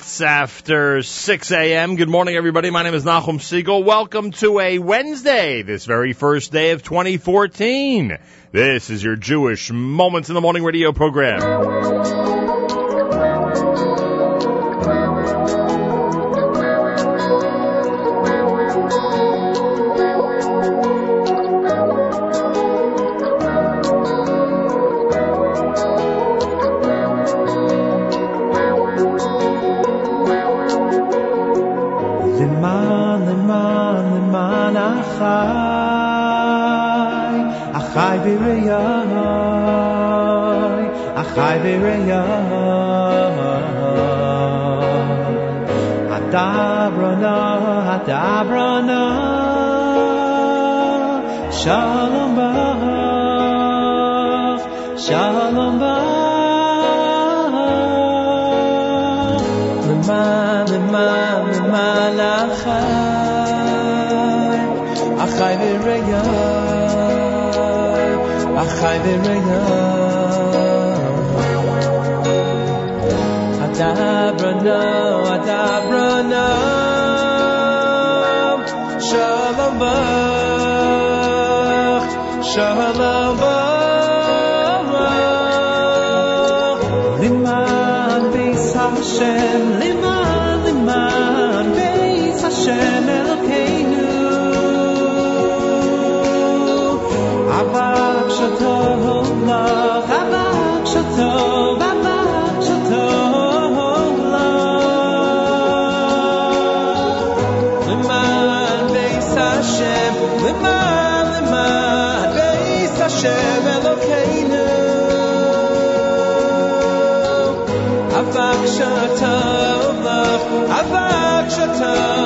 minutes after 6 a.m. Good morning, everybody. My name is Nachum Segal. Welcome to a Wednesday, this very first day of 2014. This is your Jewish Moments in the Morning radio program. למען, למען, למען אחי, אחי בראי, אחי בראי. הדברנה, הדברנה, שלום בך, שלום בך. למען, למען malachai achai v'reyai achai v'reyai adabra no adabra no shalom bach shalom beis Hashem liman כשאתה אומר, אבל כשאתה...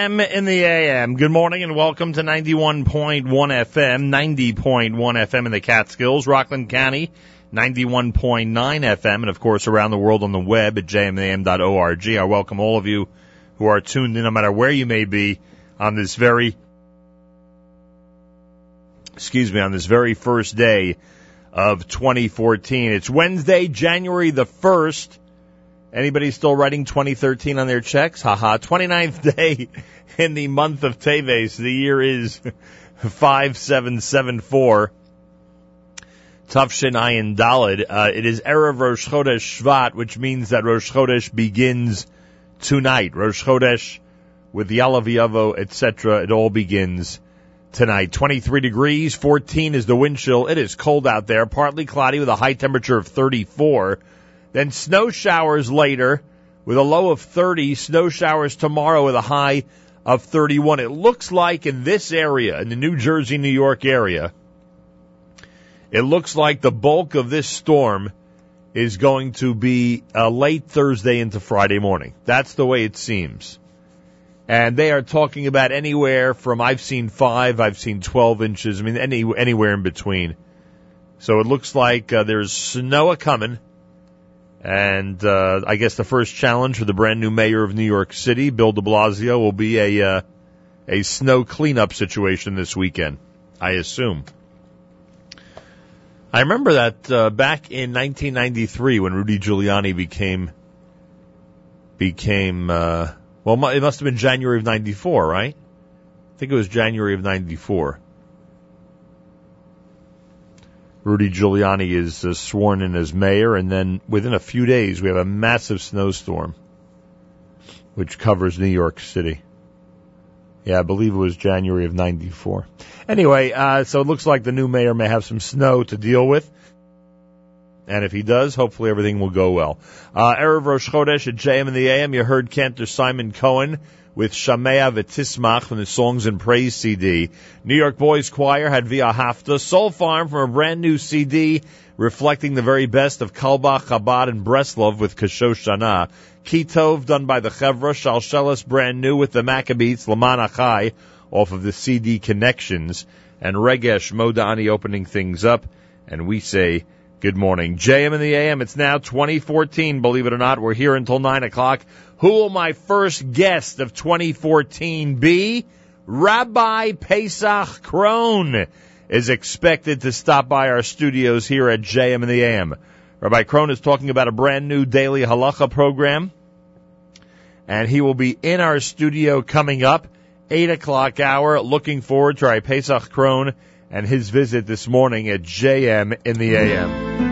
JM in the AM. Good morning and welcome to 91.1 FM, 90.1 FM in the Catskills, Rockland County, 91.9 FM, and of course around the world on the web at jmam.org. I welcome all of you who are tuned in, no matter where you may be, on this very, excuse me, on this very first day of 2014. It's Wednesday, January the 1st. Anybody still writing 2013 on their checks? Haha. 29th day in the month of Teves. The year is 5774. Tufshin Ayin Dalid. Uh, it is Erev Rosh Chodesh Shvat, which means that Rosh Chodesh begins tonight. Rosh Chodesh with Yalav etc. It all begins tonight. 23 degrees, 14 is the wind chill. It is cold out there, partly cloudy with a high temperature of 34. Then snow showers later with a low of 30, snow showers tomorrow with a high of 31. It looks like in this area, in the New Jersey, New York area, it looks like the bulk of this storm is going to be uh, late Thursday into Friday morning. That's the way it seems. And they are talking about anywhere from I've seen five, I've seen 12 inches. I mean, any, anywhere in between. So it looks like uh, there's snow a coming. And uh, I guess the first challenge for the brand new mayor of New York City, Bill de Blasio, will be a uh, a snow cleanup situation this weekend. I assume. I remember that uh, back in 1993 when Rudy Giuliani became became uh, well, it must have been January of '94, right? I think it was January of '94. Rudy Giuliani is uh, sworn in as mayor, and then within a few days we have a massive snowstorm, which covers New York City. Yeah, I believe it was January of '94. Anyway, uh, so it looks like the new mayor may have some snow to deal with. And if he does, hopefully everything will go well. Uh, Erev Rosh Chodesh at JM in the AM, you heard Cantor Simon Cohen with Shamea V'Tismach from the Songs and Praise CD. New York Boys Choir had Via Hafta. Soul Farm from a brand new CD reflecting the very best of Carlebach, Chabad, and Breslov with Kashosh Shana. Kitov done by the Chevra. Shalshelis brand new with the Maccabees, Laman Achai off of the CD Connections. And Regesh Modani opening things up. And we say, Good morning. JM in the AM. It's now 2014. Believe it or not, we're here until 9 o'clock. Who will my first guest of 2014 be? Rabbi Paysach Krohn is expected to stop by our studios here at JM in the AM. Rabbi Krohn is talking about a brand new daily halacha program. And he will be in our studio coming up, 8 o'clock hour. Looking forward to Rabbi Paysach Krohn and his visit this morning at JM in the AM.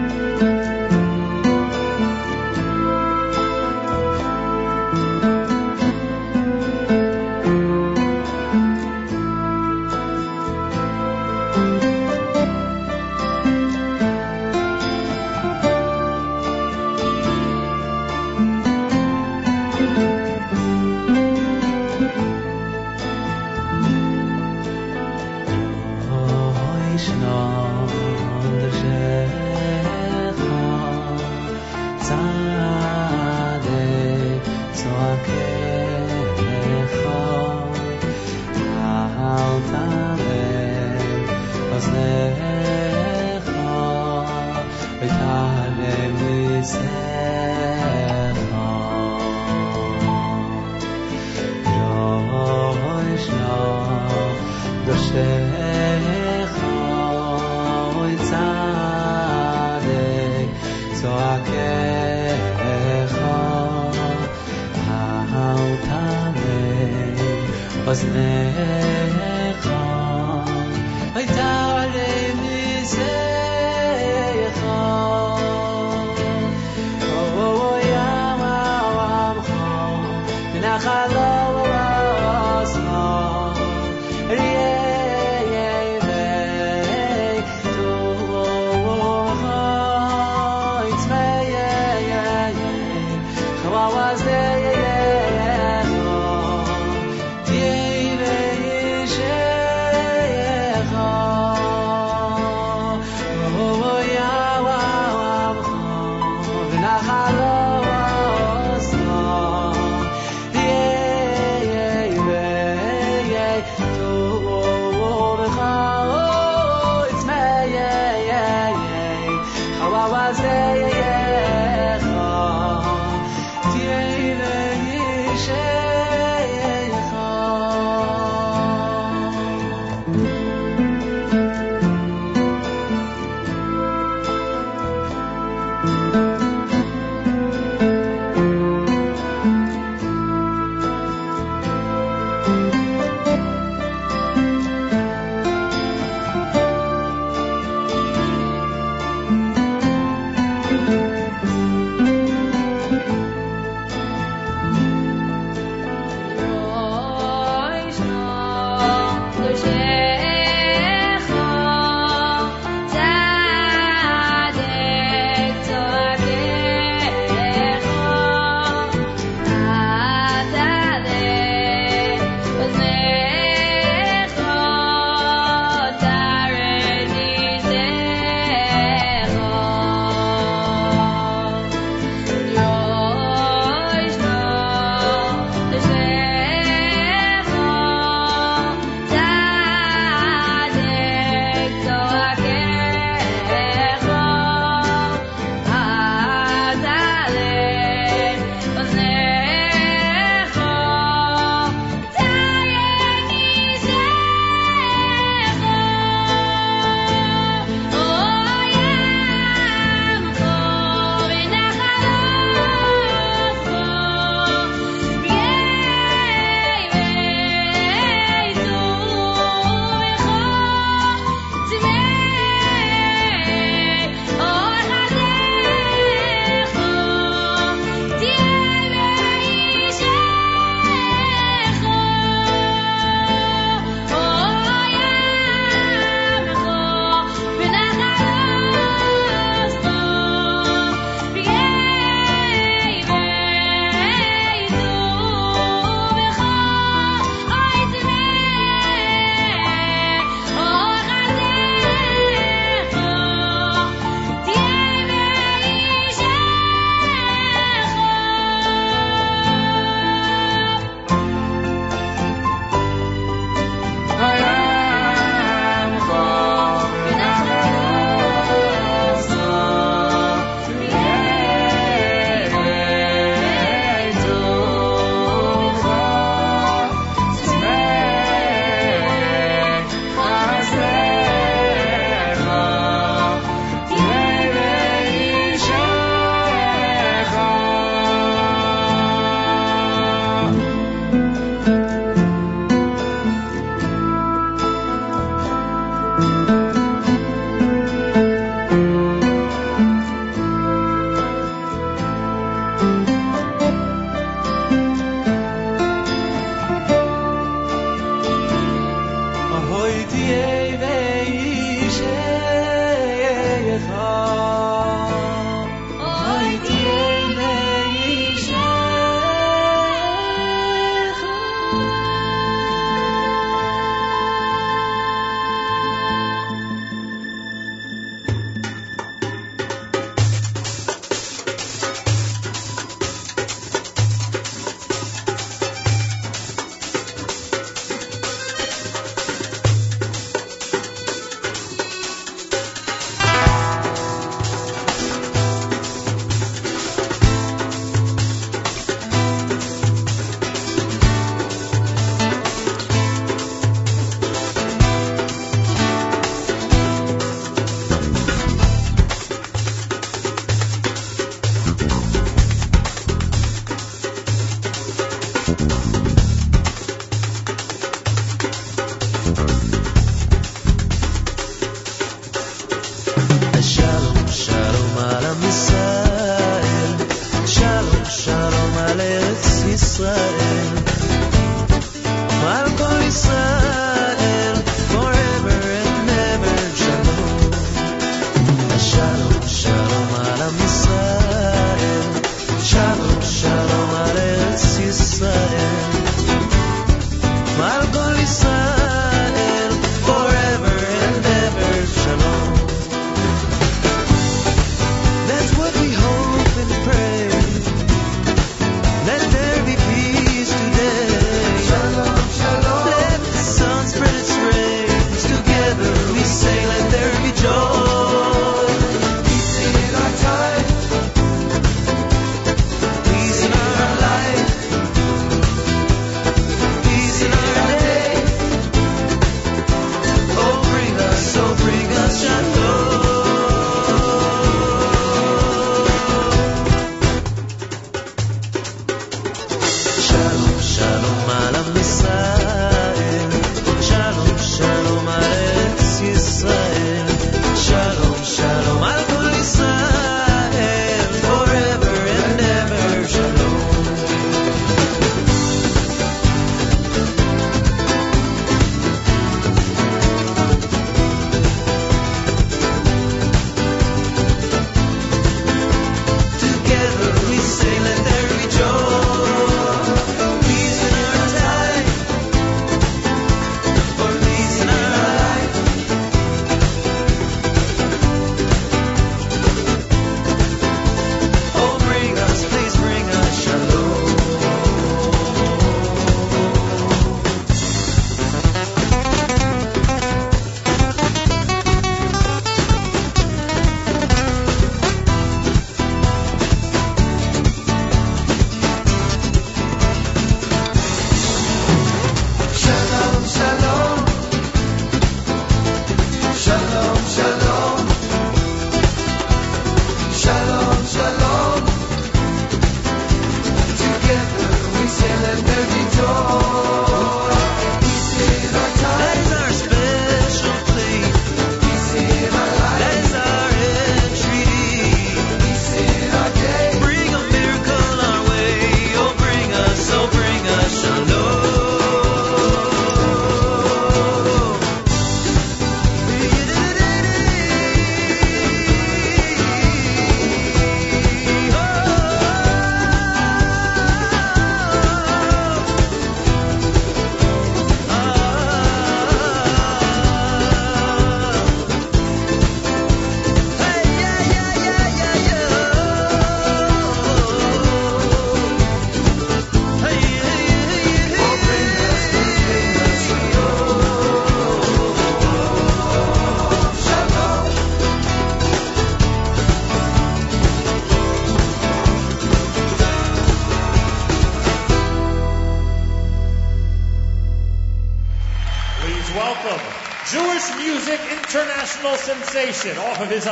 Sensation off of his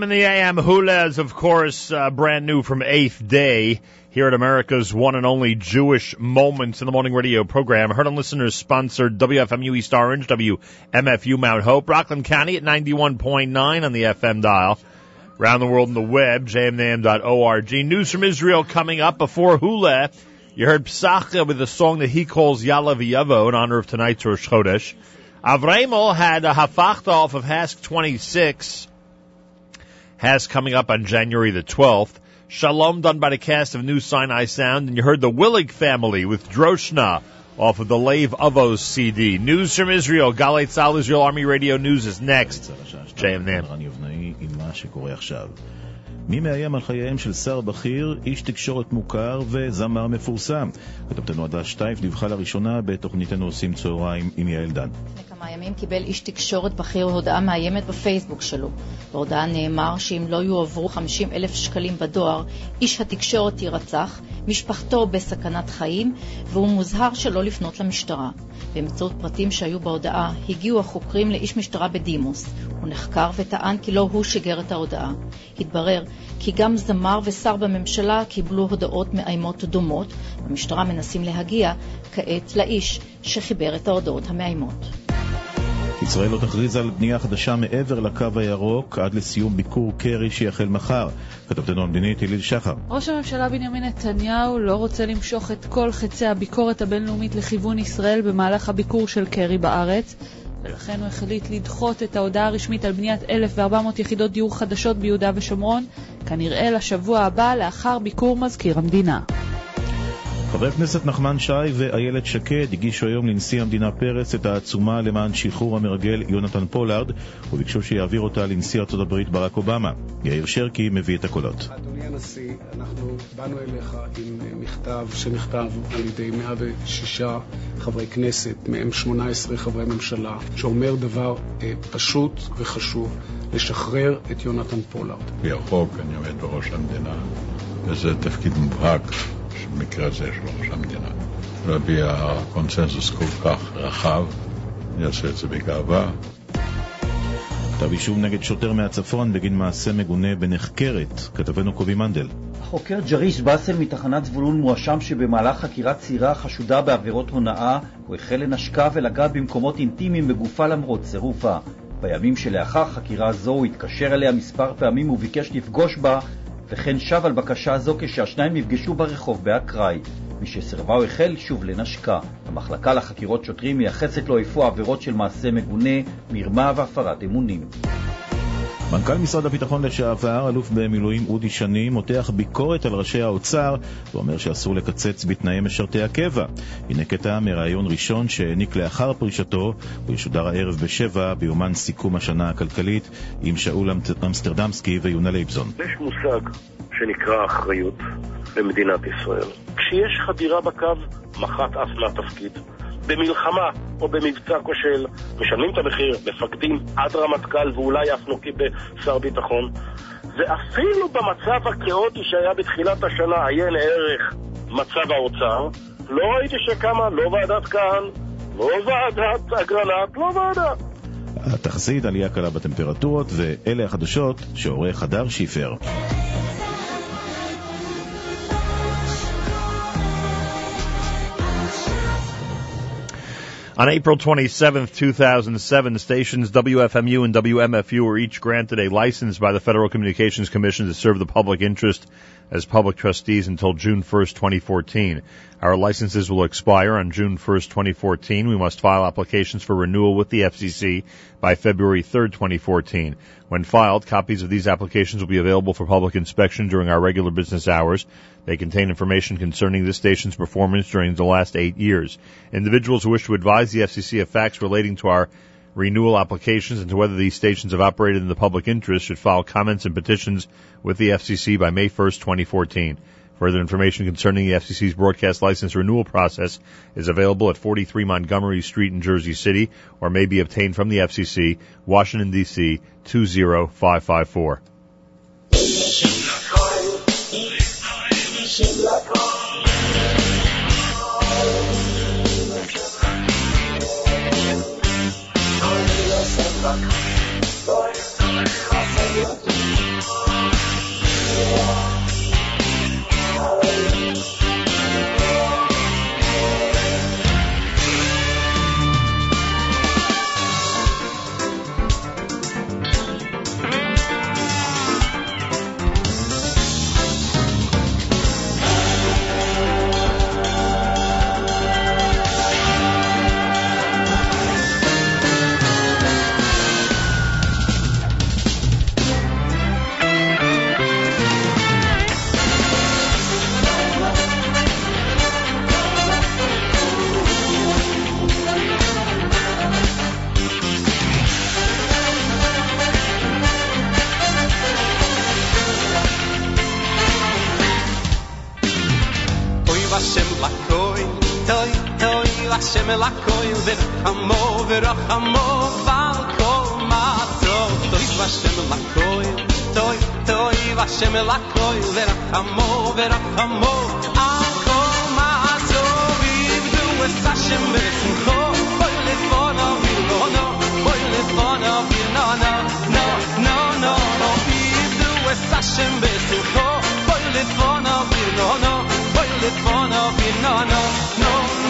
JM and the AM Hula is, of course, uh, brand new from Eighth Day here at America's one and only Jewish Moments in the Morning radio program. Heard on listeners sponsored WFMU East Orange, WMFU Mount Hope, Rockland County at 91.9 on the FM dial. Around the world in the web, jmnam.org. News from Israel coming up before Hula. You heard Psacha with a song that he calls Yala V'Yavo in honor of tonight's Rosh Chodesh. Avramel had a hafachta off of HASC 26 has coming up on January the 12th. Shalom done by the cast of New Sinai Sound, and you heard the Willig family with Droshna off of the Lave Avos CD. News from Israel, Galei Tzahal Israel Army Radio News is next. JMN. מי מאיים על חייהם של שר בכיר, איש תקשורת מוכר וזמר מפורסם? כתבתנו עדה שטייף דיווחה לראשונה בתוכניתנו עושים צהריים עם יעל דן. כמה ימים קיבל איש תקשורת בכיר הודעה מאיימת בפייסבוק שלו. בהודעה נאמר שאם לא יועברו 50 אלף שקלים בדואר, איש התקשורת יירצח, משפחתו בסכנת חיים, והוא מוזהר שלא לפנות למשטרה. באמצעות פרטים שהיו בהודעה, הגיעו החוקרים לאיש משטרה בדימוס. הוא נחקר וטען כי לא הוא שיגר את ההודעה. התברר כי גם זמר ושר בממשלה קיבלו הודעות מאיימות דומות. במשטרה מנסים להגיע כעת לאיש שחיבר את ההודעות המאיימות. ישראל לא תכריז על בנייה חדשה מעבר לקו הירוק עד לסיום ביקור קרי שיחל מחר. כתבתנו המדינית הלל שחר. ראש הממשלה בנימין נתניהו לא רוצה למשוך את כל חצי הביקורת הבינלאומית לכיוון ישראל במהלך הביקור של קרי בארץ, ולכן הוא החליט לדחות את ההודעה הרשמית על בניית 1,400 יחידות דיור חדשות ביהודה ושומרון, כנראה לשבוע הבא לאחר ביקור מזכיר המדינה. חבר הכנסת נחמן שי ואיילת שקד הגישו היום לנשיא המדינה פרס את העצומה למען שחרור המרגל יונתן פולארד וביקשו שיעביר אותה לנשיא ארצות הברית ברק אובמה. יאיר שרקי מביא את הקולות. אדוני הנשיא, אנחנו באנו אליך עם מכתב שנכתב על ידי 106 חברי כנסת, מהם 18 חברי ממשלה, שאומר דבר אה, פשוט וחשוב, לשחרר את יונתן פולארד. לפי החוק אני עומד בראש המדינה, וזה תפקיד מובהק במקרה זה של ראש המדינה. להביע קונסנזוס כל כך רחב, אני אעשה את זה בגאווה. כתב אישום נגד שוטר מהצפון בגין מעשה מגונה בנחקרת, כתבנו קובי מנדל. החוקר ג'ריש באסל מתחנת זבולון מואשם שבמהלך חקירת צעירה חשודה בעבירות הונאה הוא החל לנשקה ולגעת במקומות אינטימיים בגופה למרות צירופה. בימים שלאחר חקירה זו הוא התקשר אליה מספר פעמים וביקש לפגוש בה וכן שב על בקשה זו כשהשניים נפגשו ברחוב באקראי. משסרבה הוא החל שוב לנשקה. המחלקה לחקירות שוטרים מייחסת לו אפוא עבירות של מעשה מגונה, מרמה והפרת אמונים. מנכ"ל משרד הביטחון לשעבר, אלוף במילואים אודי שני, מותח ביקורת על ראשי האוצר ואומר שאסור לקצץ בתנאי משרתי הקבע. הנה קטע מראיון ראשון שהעניק לאחר פרישתו, הוא ישודר הערב בשבע ביומן סיכום השנה הכלכלית עם שאול אמסטרדמסקי ויונה לייבזון. יש מושג שנקרא אחריות במדינת ישראל. כשיש חדירה בקו, מח"ט עף מהתפקיד. במלחמה או במבצע כושל, משלמים את המחיר, מפקדים עד רמטכ"ל ואולי אף נוקי בשר ביטחון. ואפילו במצב הכאוטי שהיה בתחילת השנה, עיין ערך מצב האוצר, לא ראיתי שקמה לא ועדת כהן, לא ועדת אגרנט, לא ועדה. התחזית עלייה קלה בטמפרטורות, ואלה החדשות שעורך הדר שיפר. On April 27, 2007, stations WFMU and WMFU were each granted a license by the Federal Communications Commission to serve the public interest as public trustees until June 1st, 2014. Our licenses will expire on June 1st, 2014. We must file applications for renewal with the FCC by February 3rd, 2014. When filed, copies of these applications will be available for public inspection during our regular business hours. They contain information concerning this station's performance during the last eight years. Individuals who wish to advise the FCC of facts relating to our renewal applications and to whether these stations have operated in the public interest should file comments and petitions with the FCC by May 1st, 2014. Further information concerning the FCC's broadcast license renewal process is available at 43 Montgomery Street in Jersey City or may be obtained from the FCC, Washington, D.C. 20554. Oy toy vashem lakoy, verchamo verchamo val kol mato. Toy vashem lakoy, toy toy vashem lakoy, verchamo verchamo al kol mato. Vivdu es Hashem besimcho, oy lefono vilono, oy lefono vilono, no no no no. Vivdu es Hashem besimcho, oy lefono vilono. Lefona vinana, no, no,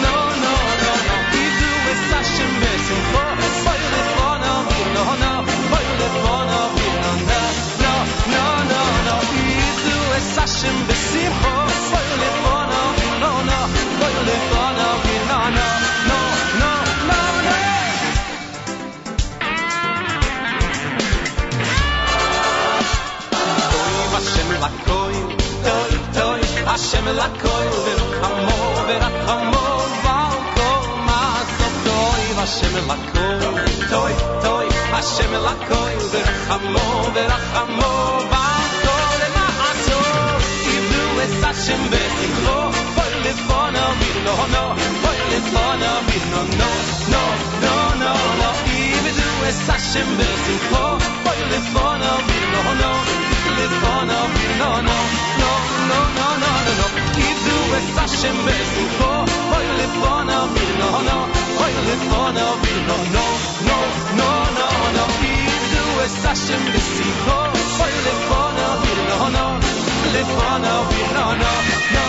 Hashem Elakoi, Veruch Hamo, Verat השם אלוקוי, טוי, טוי, השם אלוקוי, ורחמו ורחמו והכל מעצור. עבדו את השם ותקרו, בואי לפונו בלונו, בואי לפונו בלונו, נו, נו, נו, נו, עבדו את השם ותקרו, בואי לפונו בלונו, לפונו בלונו, נו, נו, נו, נו, נו, נו, es Hashem besufo a lifono vino no Oy lifono vino no No, no, no, no Ibdu es Hashem besufo Oy lifono vino no Lifono vino no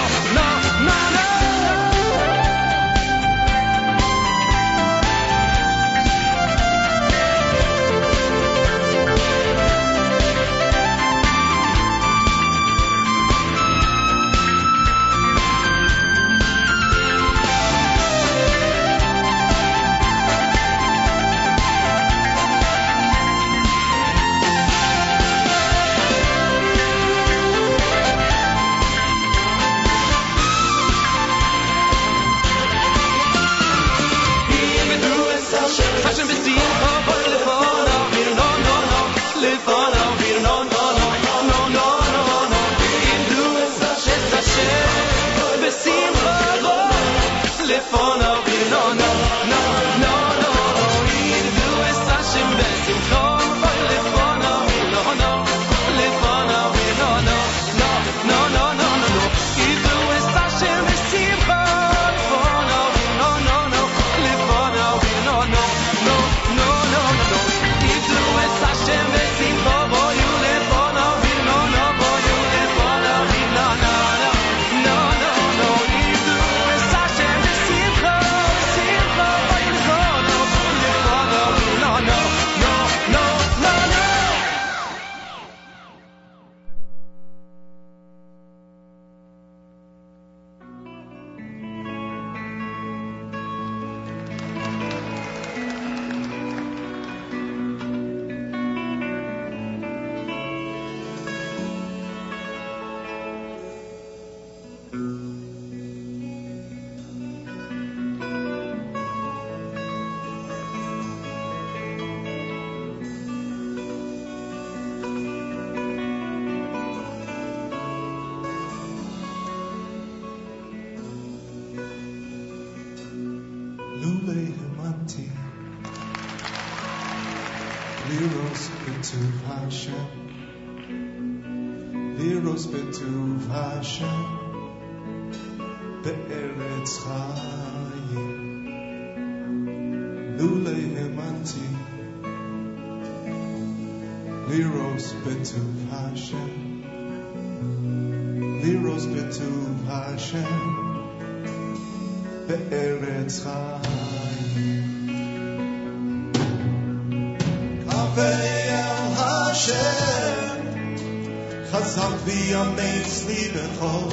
Chazak v'yamei tzli b'chol.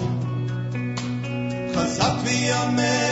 Chazak v'yamei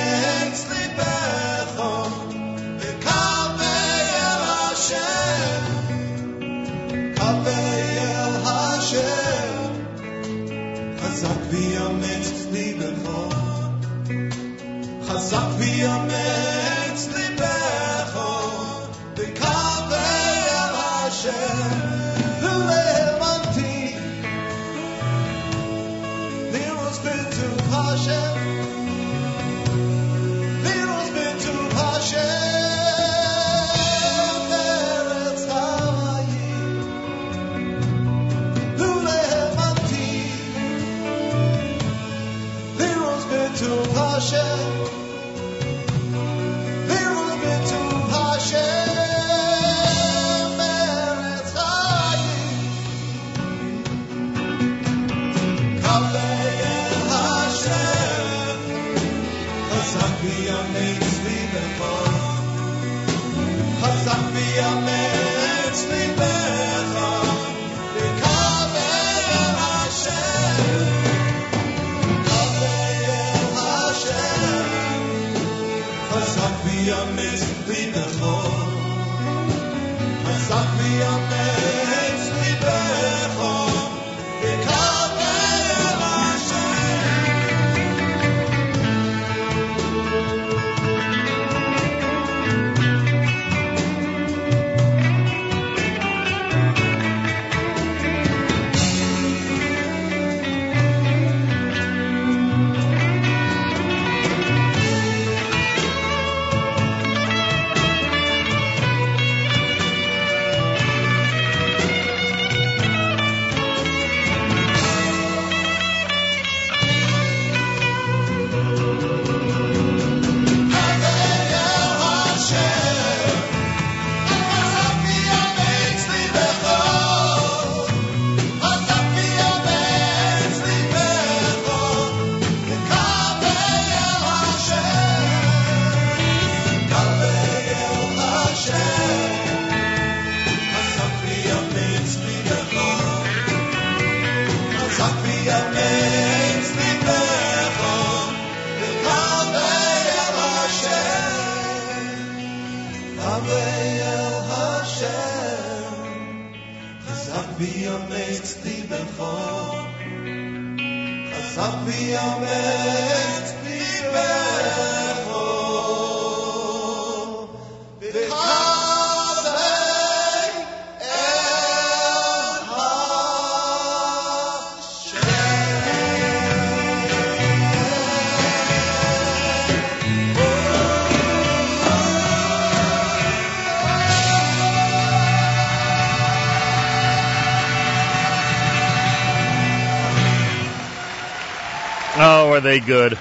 they good?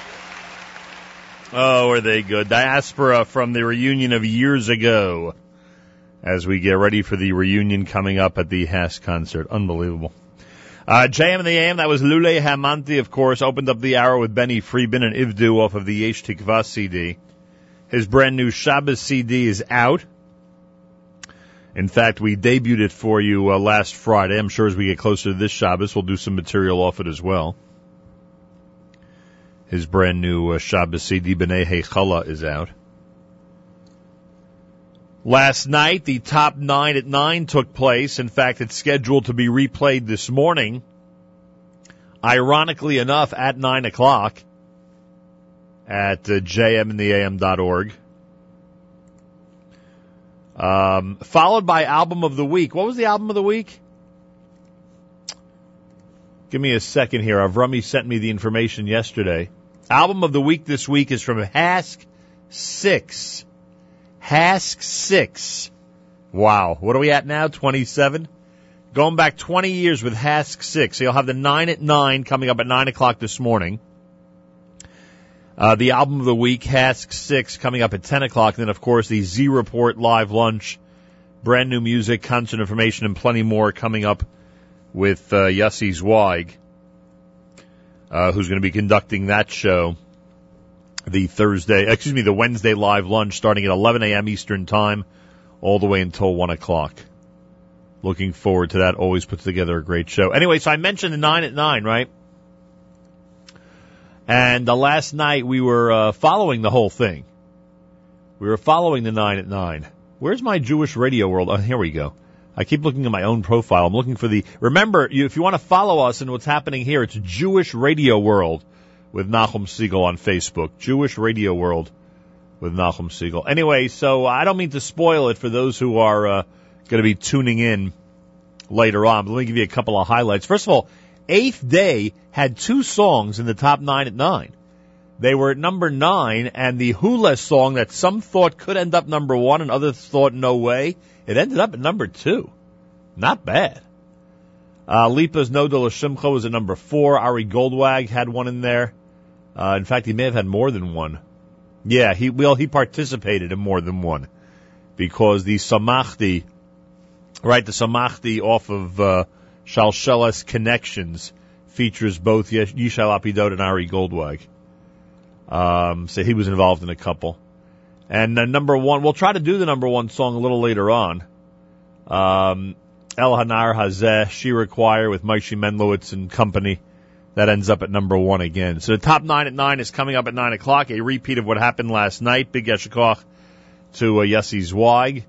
Oh, are they good? Diaspora from the reunion of years ago. As we get ready for the reunion coming up at the Hess concert. Unbelievable. Uh, JM and the AM, that was Lule Hamanti, of course, opened up the hour with Benny Friedman and Ivdu off of the Yesh Tikva CD. His brand new Shabbos CD is out. In fact, we debuted it for you uh, last Friday. I'm sure as we get closer to this Shabbos, we'll do some material off it as well. His brand new uh, Shabbos CD B'nai is out. Last night, the top nine at nine took place. In fact, it's scheduled to be replayed this morning. Ironically enough, at nine o'clock at uh, jmandtheam.org. Um, followed by album of the week. What was the album of the week? Give me a second here. Avrami sent me the information yesterday. Album of the week this week is from HASC 6. HASC 6. Wow. What are we at now? 27? Going back 20 years with HASC 6. So you'll have the 9 at 9 coming up at 9 o'clock this morning. Uh, the album of the week, HASC 6, coming up at 10 o'clock. And then, of course, the Z Report live lunch, brand new music, concert information, and plenty more coming up with uh, Yossi Zweig, uh, who's going to be conducting that show the Thursday, excuse me, the Wednesday live lunch starting at 11 a.m. Eastern Time all the way until 1 o'clock. Looking forward to that. Always puts together a great show. Anyway, so I mentioned the 9 at 9, right? And uh, last night we were uh, following the whole thing. We were following the 9 at 9. Where's my Jewish radio world? Oh, here we go. I keep looking at my own profile. I'm looking for the. Remember, you, if you want to follow us and what's happening here, it's Jewish Radio World with Nachum Segal on Facebook. Jewish Radio World with Nachum Segal. Anyway, so I don't mean to spoil it for those who are uh, going to be tuning in later on. But let me give you a couple of highlights. First of all, Eighth Day had two songs in the top nine at nine. They were at number nine, and the Hula song that some thought could end up number one and others thought no way, it ended up at number two. Not bad. Uh, Lipa's No de la Shimcha was at number four. Ari Goldwag had one in there. Uh, in fact, he may have had more than one. Yeah, he, well, he participated in more than one. Because the Samachti, right, the Samachti off of, uh, Shalshelas Connections features both Yishai Lapidot and Ari Goldwag. Um, so he was involved in a couple. And uh, number one, we'll try to do the number one song a little later on. Um, El Hanar Hazeh, Shira Choir with Moshe Menlowitz and company. That ends up at number one again. So the top nine at nine is coming up at nine o'clock. A repeat of what happened last night. Big Yeshikoch to uh, Yossi Zweig.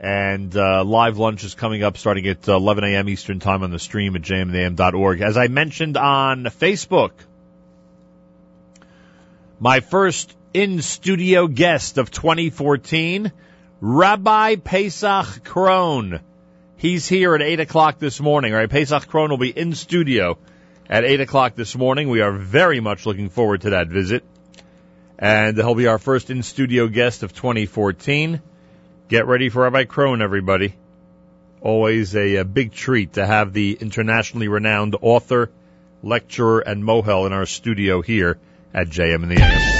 And uh, live lunch is coming up starting at uh, 11 a.m. Eastern Time on the stream at jmam.org. As I mentioned on Facebook, my first in-studio guest of 2014, Rabbi Paysach Krohn. He's here at 8 o'clock this morning. All right, Paysach Krohn will be in studio at 8 o'clock this morning. We are very much looking forward to that visit. And he'll be our first in-studio guest of 2014. Get ready for Rabbi Krohn, everybody. Always a, a big treat to have the internationally renowned author, lecturer, and mohel in our studio here at JM in the AM.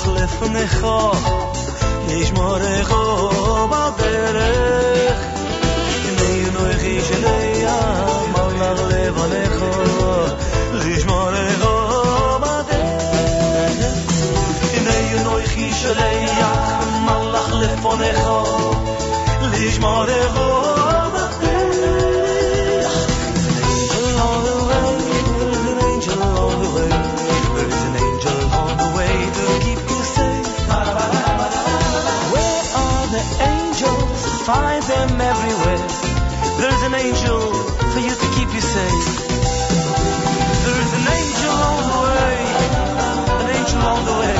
מלאך לפניך ישמורך בדרך אתננו איך שליח מלאך לפניך ישמורך בדרך אתננו איך שליח מלאך לפניך לשמורך בדרך Find them everywhere. There's an angel for you to keep you safe. There's an angel on the way. An angel on the way.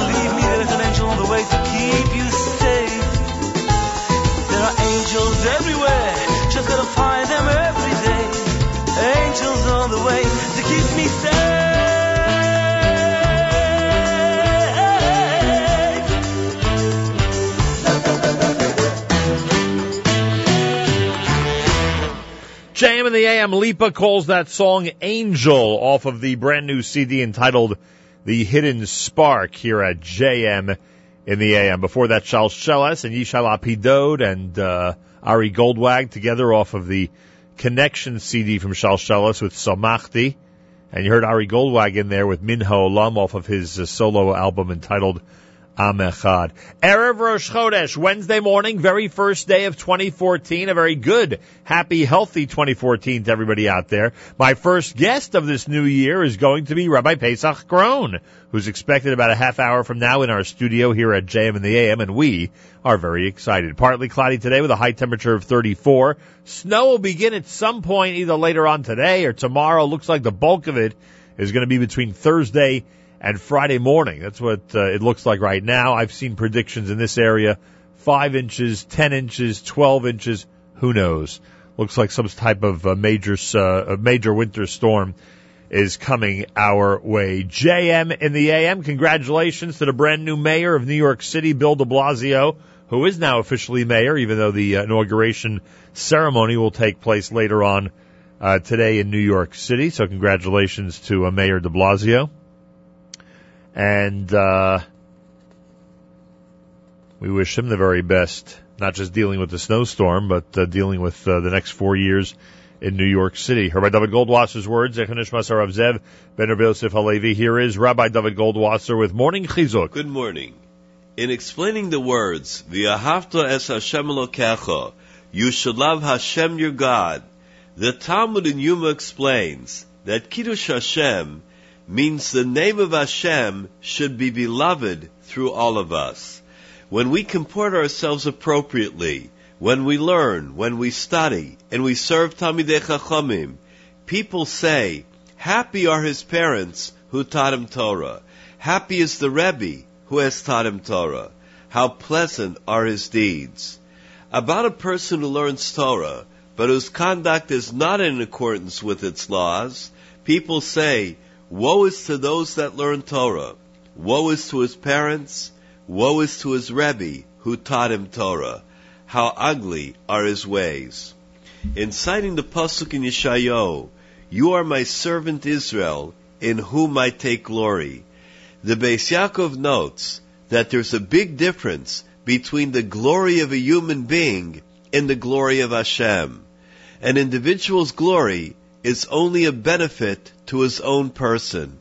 Believe me, there's an angel on the way to keep you safe. There are angels everywhere. Just gotta find them every day. Angels on the way to keep me safe. The AM, Lipa calls that song Angel off of the brand new CD entitled The Hidden Spark here at JM in the AM. Before that, Charles Sheles and Yishai Lapidot and uh, Ari Goldwag together off of the Connection CD from Charles Sheles with Samachti. And you heard Ari Goldwag in there with Minho Olam off of his uh, solo album entitled Am Echad. Erev Rosh Chodesh, Wednesday morning, very first day of 2014. A very good, happy, healthy 2014 to everybody out there. My first guest of this new year is going to be Rabbi Paysach Krohn, who's expected about a half hour from now in our studio here at JM in the AM, and we are very excited. Partly cloudy today with a high temperature of 34. Snow will begin at some point either later on today or tomorrow. Looks like the bulk of it is going to be between Thursday and Friday morning. That's what uh, it looks like right now. I've seen predictions in this area. Five inches, ten inches, twelve inches. Who knows? Looks like some type of uh, major, uh, major winter storm is coming our way. JM in the AM. Congratulations to the brand new mayor of New York City, Bill de Blasio, who is now officially mayor, even though the uh, inauguration ceremony will take place later on uh, today in New York City. So congratulations to uh, Mayor de Blasio. And uh, we wish him the very best, not just dealing with the snowstorm, but uh, dealing with uh, the next four years in New York City. Rabbi David Goldwasser's words, Zechanish Masar Zev, Ben Yosef Halevi. Here is Rabbi David Goldwasser with Morning Chizuk. Good morning. In explaining the words, V'ahavta es Hashem Elokecha, you should love Hashem your God, The Talmud in Yoma explains that Kiddush Hashem means the name of Hashem should be beloved through all of us. When we comport ourselves appropriately, when we learn, when we study, and we serve Talmidei Chachamim, people say, happy are his parents who taught him Torah. Happy is the Rebbe who has taught him Torah. How pleasant are his deeds. About a person who learns Torah, but whose conduct is not in accordance with its laws, people say, Woe is to those that learn Torah. Woe is to his parents. Woe is to his Rebbe who taught him Torah. How ugly are his ways. In citing the Pasuk in Yeshayahu, You are my servant Israel, in whom I take glory. The Beis Yaakov notes that there's a big difference between the glory of a human being and the glory of Hashem. An individual's glory is only a benefit to his own person.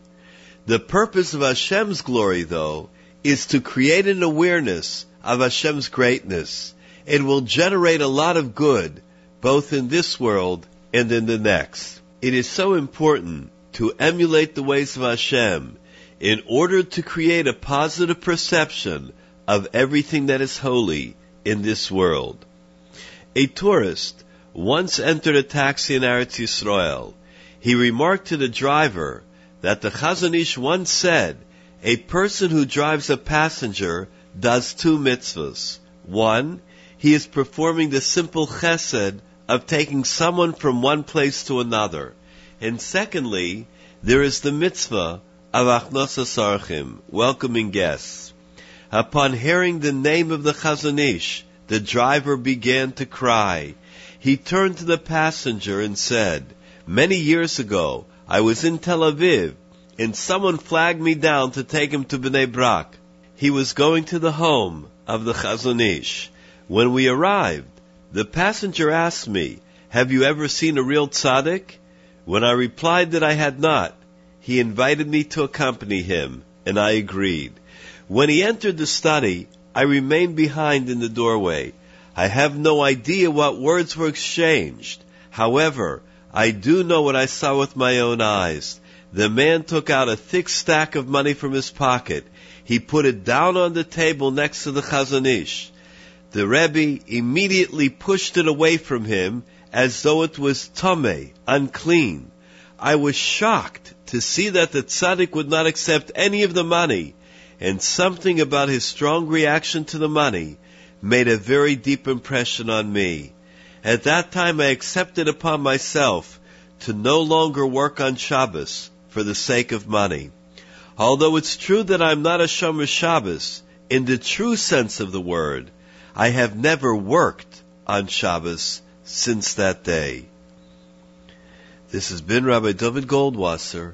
The purpose of Hashem's glory, though, is to create an awareness of Hashem's greatness. It will generate a lot of good, both in this world and in the next. It is so important to emulate the ways of Hashem in order to create a positive perception of everything that is holy in this world. A tourist once entered a taxi in Eretz Yisrael. He remarked to the driver that the Chazon Ish once said, a person who drives a passenger does two mitzvahs. One, he is performing the simple chesed of taking someone from one place to another. And secondly, there is the mitzvah of Achnasas Archim, welcoming guests. Upon hearing the name of the Chazon Ish, the driver began to cry. He turned to the passenger and said, Many years ago, I was in Tel Aviv, and someone flagged me down to take him to Bnei Brak. He was going to the home of the Chazon Ish. When we arrived, the passenger asked me, Have you ever seen a real tzaddik? When I replied that I had not, he invited me to accompany him, and I agreed. When he entered the study, I remained behind in the doorway. I have no idea what words were exchanged. However, I do know what I saw with my own eyes. The man took out a thick stack of money from his pocket. He put it down on the table next to the Chazon Ish. The Rebbe immediately pushed it away from him as though it was tame, unclean. I was shocked to see that the tzaddik would not accept any of the money, and something about his strong reaction to the money made a very deep impression on me. At that time I accepted upon myself to no longer work on Shabbos for the sake of money. Although it's true that I'm not a Shomer Shabbos in the true sense of the word, I have never worked on Shabbos since that day. This has been Rabbi David Goldwasser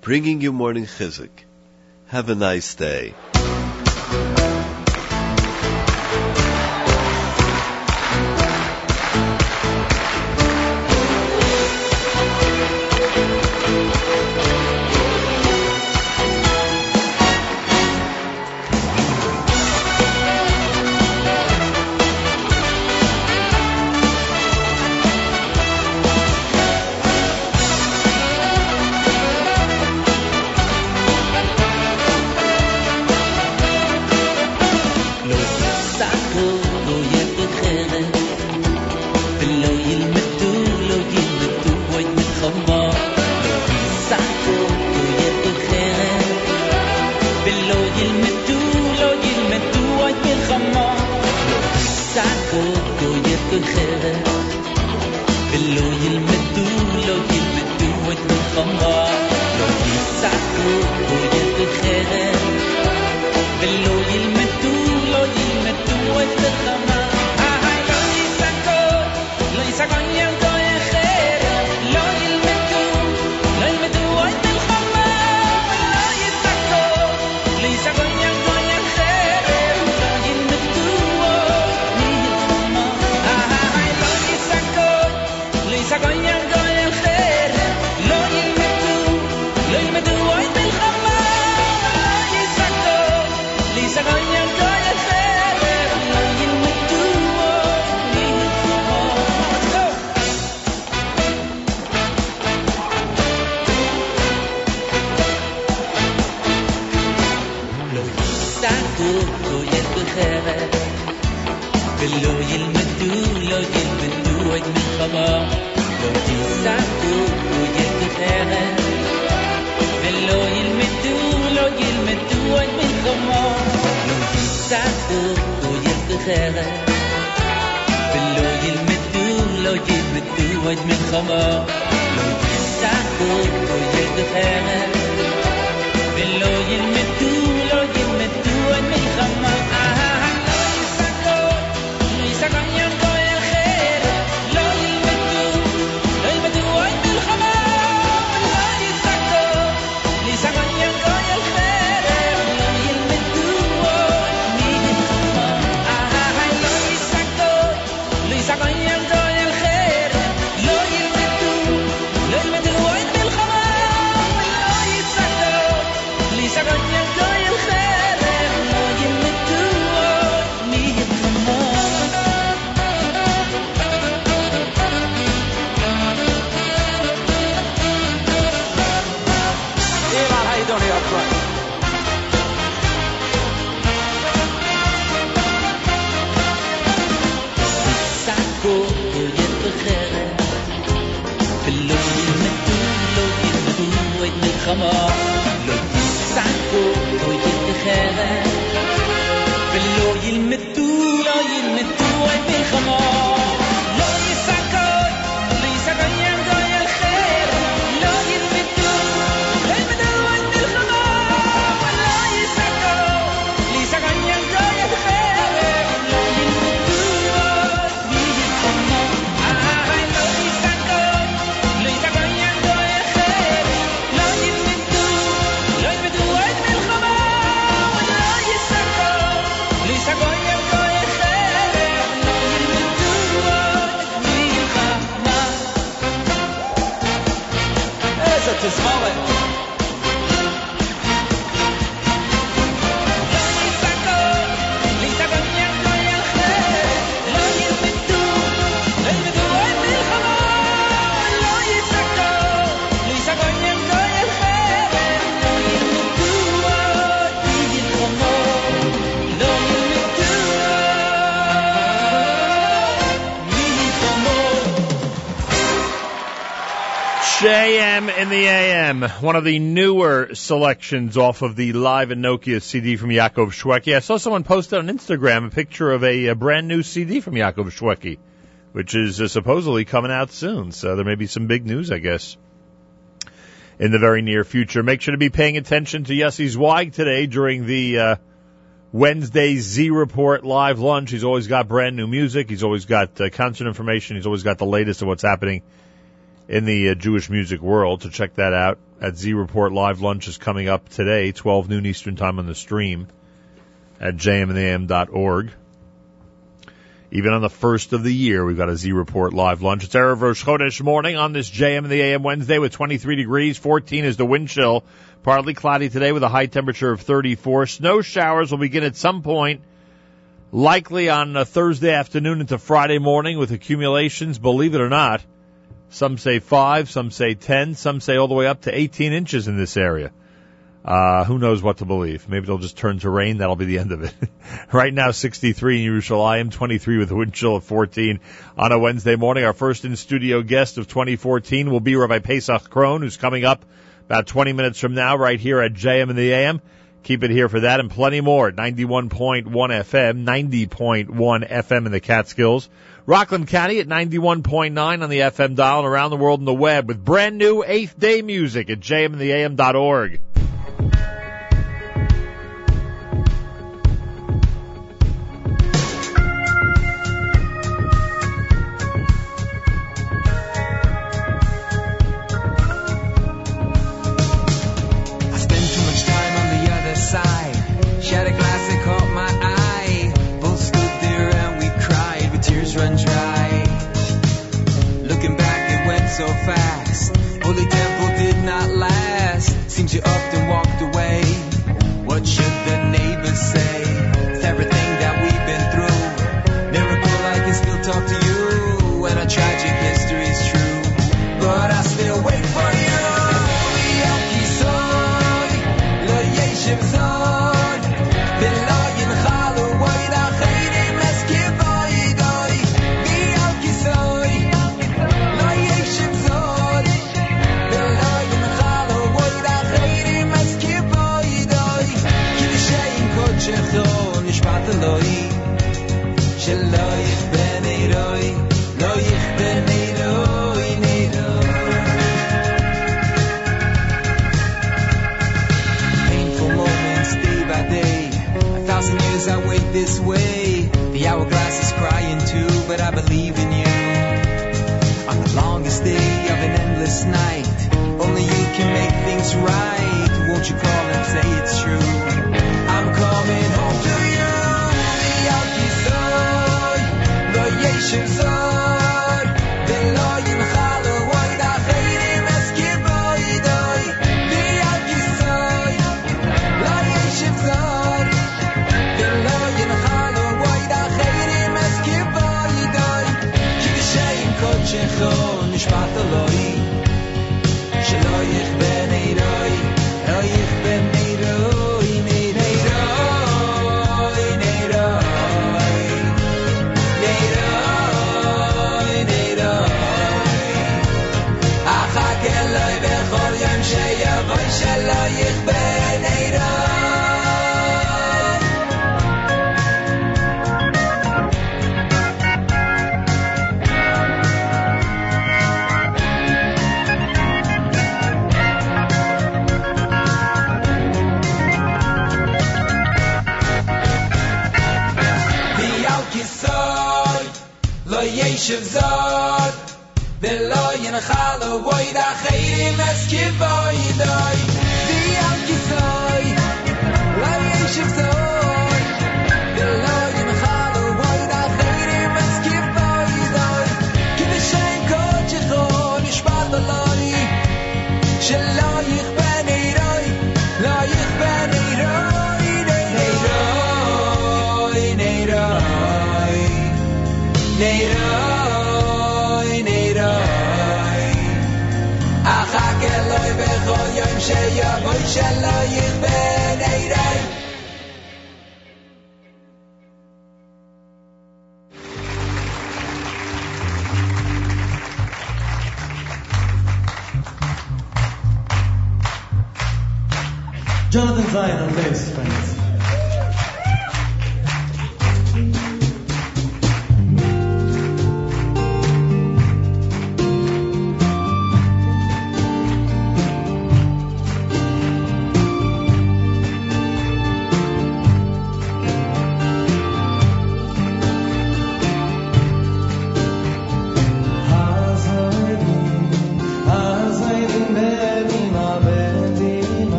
bringing you morning chizuk. Have a nice day. In the AM, one of the newer selections off of the Live and Nokia CD from Yaakov Shwekey. I saw someone post on Instagram a picture of a, a brand new CD from Yaakov Shwekey, which is uh, supposedly coming out soon. So there may be some big news, I guess, in the very near future. Make sure to be paying attention to Yossi Zweig today during the uh, Wednesday Z Report live lunch. He's always got brand new music. He's always got uh, concert information. He's always got the latest of what's happening in the uh, Jewish music world. So check that out. At Z Report Live Lunch is coming up today, 12 noon Eastern Time on the stream at jmintheam.org. Even on the first of the year, we've got a Z Report Live Lunch. It's Erev Rosh Chodesh morning on this JM in the AM Wednesday with 23 degrees. 14 is the wind chill. Partly cloudy today with a high temperature of 34. Snow showers will begin at some point, likely on uh, Thursday afternoon into Friday morning with accumulations, believe it or not. Some say five, some say ten, some say all the way up to 18 inches in this area. Uh, who knows what to believe? Maybe they'll just turn to rain. That'll be the end of it. right now, 63 in Yerushalayim, 23 with a wind chill of 14 on a Wednesday morning. Our first in studio guest of 2014 will be Rabbi Paysach Krohn, who's coming up about 20 minutes from now right here at JM in the AM. Keep it here for that and plenty more. 91.1 FM, 90.1 FM in the Catskills. Rockland County at 91.9 on the FM dial and around the world on the web with brand new eighth day music at jmintheam.org. this way. give all you know. Zion on bass,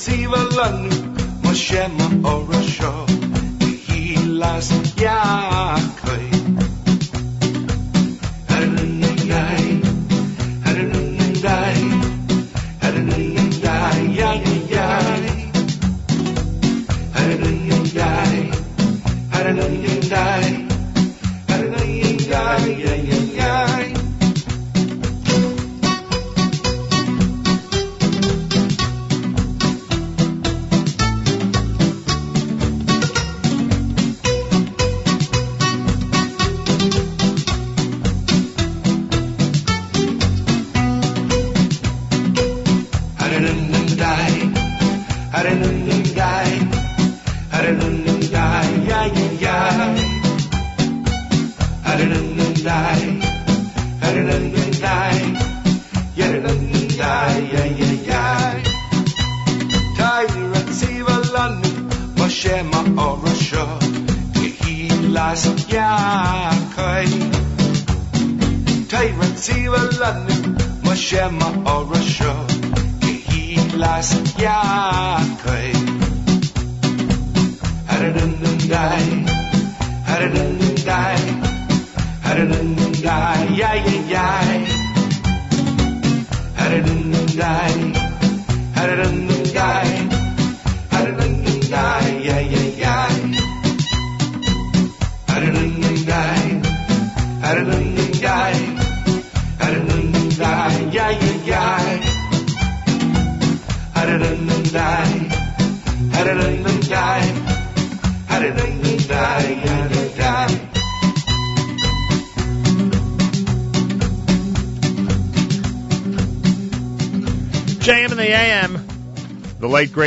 tziva lanu, Moshe ma'orosho,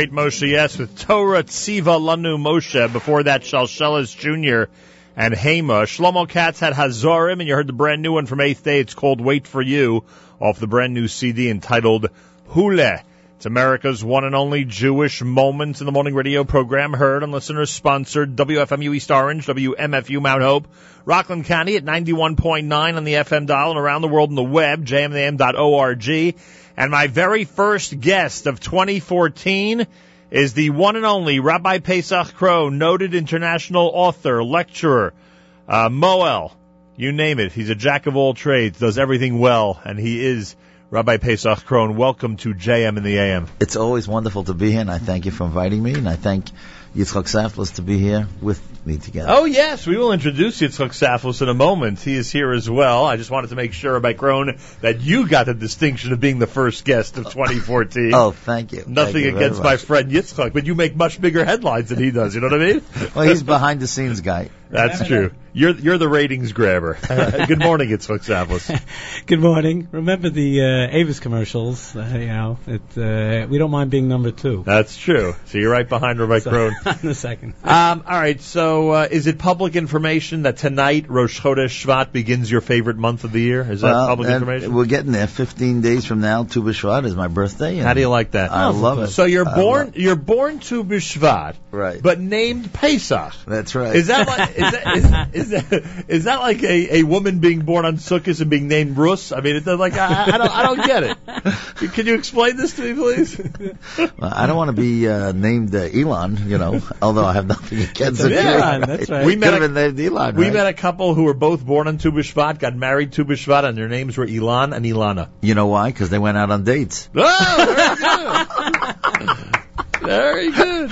great Moshe Yes with Torah Tziva Lanu Moshe. Before that, Shalshelis Jr. and Hema. Shlomo Katz had Hazorim, and you heard the brand new one from Eighth Day. It's called Wait for You, off the brand new CD entitled Hule. It's America's one and only Jewish Moments in the Morning radio program, heard on listeners sponsored WFMU East Orange, WMFU Mount Hope, Rockland County at 91.9 on the FM dial and around the world on the web, jmam.org. And my very first guest of 2014 is the one and only Rabbi Paysach Krohn, noted international author, lecturer, uh, Mohel, you name it. He's a jack of all trades, does everything well, and he is Rabbi Paysach Krohn. Welcome to JM in the AM. It's always wonderful to be here, and I thank you for inviting me, and I thank Yitzchok Saftlas to be here with me together. Oh yes, we will introduce Yitzchok Saftlas in a moment. He is here as well. I just wanted to make sure, Rabbi Krohn, that you got the distinction of being the first guest of 2014. Oh, thank you. Nothing Thank you against my friend Yitzchok, but you make much bigger headlines than he does. You know what I mean? Well, he's behind the scenes guy. That's true. You're you're the ratings grabber. Good morning, Yitzchok Saftlas. Good morning. Remember the uh, Avis commercials? Uh, you know, it, uh, we don't mind being number two. That's true. So you're right behind Rabbi So- Krohn. in a second. Um, all right. So, uh, is it public information that tonight Rosh Chodesh Shvat begins your favorite month of the year? Is that Well, public information? We're getting there. 15 days from now, Tu B'Shvat is my birthday. How do you like that? I love it. So you're I born love- you're born Tu B'Shvat, Right. But named Pesach. That's right. Is that like is that, is, is that is that like a, a woman being born on Sukkot and being named Rus? I mean, it's like I, I don't I don't get it. Can you explain this to me, please? Well, I don't want to be uh, named uh, Elon, you know, although I have nothing against it. We met Could a, have been named Elon, we right? met a couple who were both born on Tu B'Shvat, got married Tu B'Shvat, and their names were Elon and Ilana. You know why? Because they went out on dates. Very good.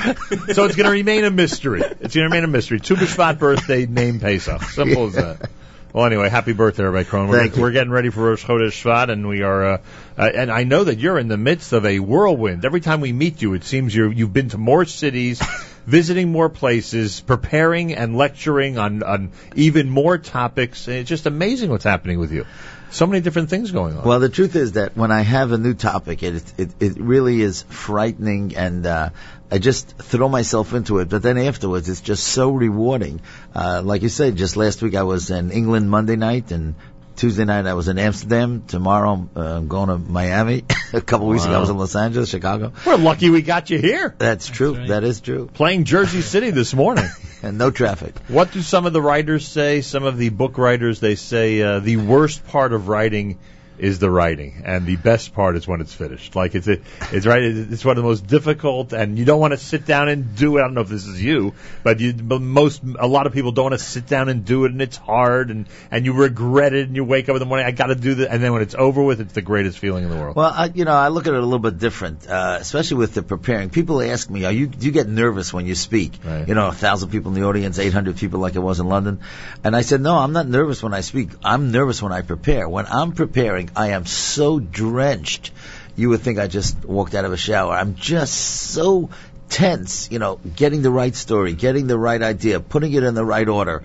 So it's going to remain a mystery. It's going to remain a mystery. Tu B'Shvat birthday, name Pesach. Simple as that. Well, anyway, happy birthday, Rabbi Krohn. We're, Thank we're getting ready for Rosh Chodesh Shvat, and we are. Uh, uh, and I know that you're in the midst of a whirlwind. Every time we meet you, it seems you're, you've been to more cities, visiting more places, preparing and lecturing on on even more topics. It's just amazing what's happening with you. So many different things going on. Well, the truth is that when I have a new topic, it it, it really is frightening, and uh, I just throw myself into it. But then afterwards, it's just so rewarding. Uh, like you said, just last week I was in England Monday night, and Tuesday night I was in Amsterdam. Tomorrow uh, I'm going to Miami. a couple weeks ago I was in Los Angeles, Chicago. We're lucky we got you here. That's true. That is true. Playing Jersey City this morning. and no traffic. What do some of the writers say? Some of the book writers they say uh, the worst part of writing is the writing, and the best part is when it's finished. Like it's it's right. It's one of the most difficult, and you don't want to sit down and do it. I don't know if this is you, but you, but most a lot of people don't want to sit down and do it, and it's hard, and and you regret it, and you wake up in the morning, I got to do that, and then when it's over with, it's the greatest feeling in the world. Well, I, you know, I look at it a little bit different, uh, especially with the preparing. People ask me, "Are you? Do you get nervous when you speak?" Right. You know, a thousand people in the audience, eight hundred people, like it was in London, and I said, "No, I'm not nervous when I speak. I'm nervous when I prepare. When I'm preparing, I am so drenched. You would think I just walked out of a shower. I'm just so." Tense, you know, getting the right story, getting the right idea, putting it in the right order,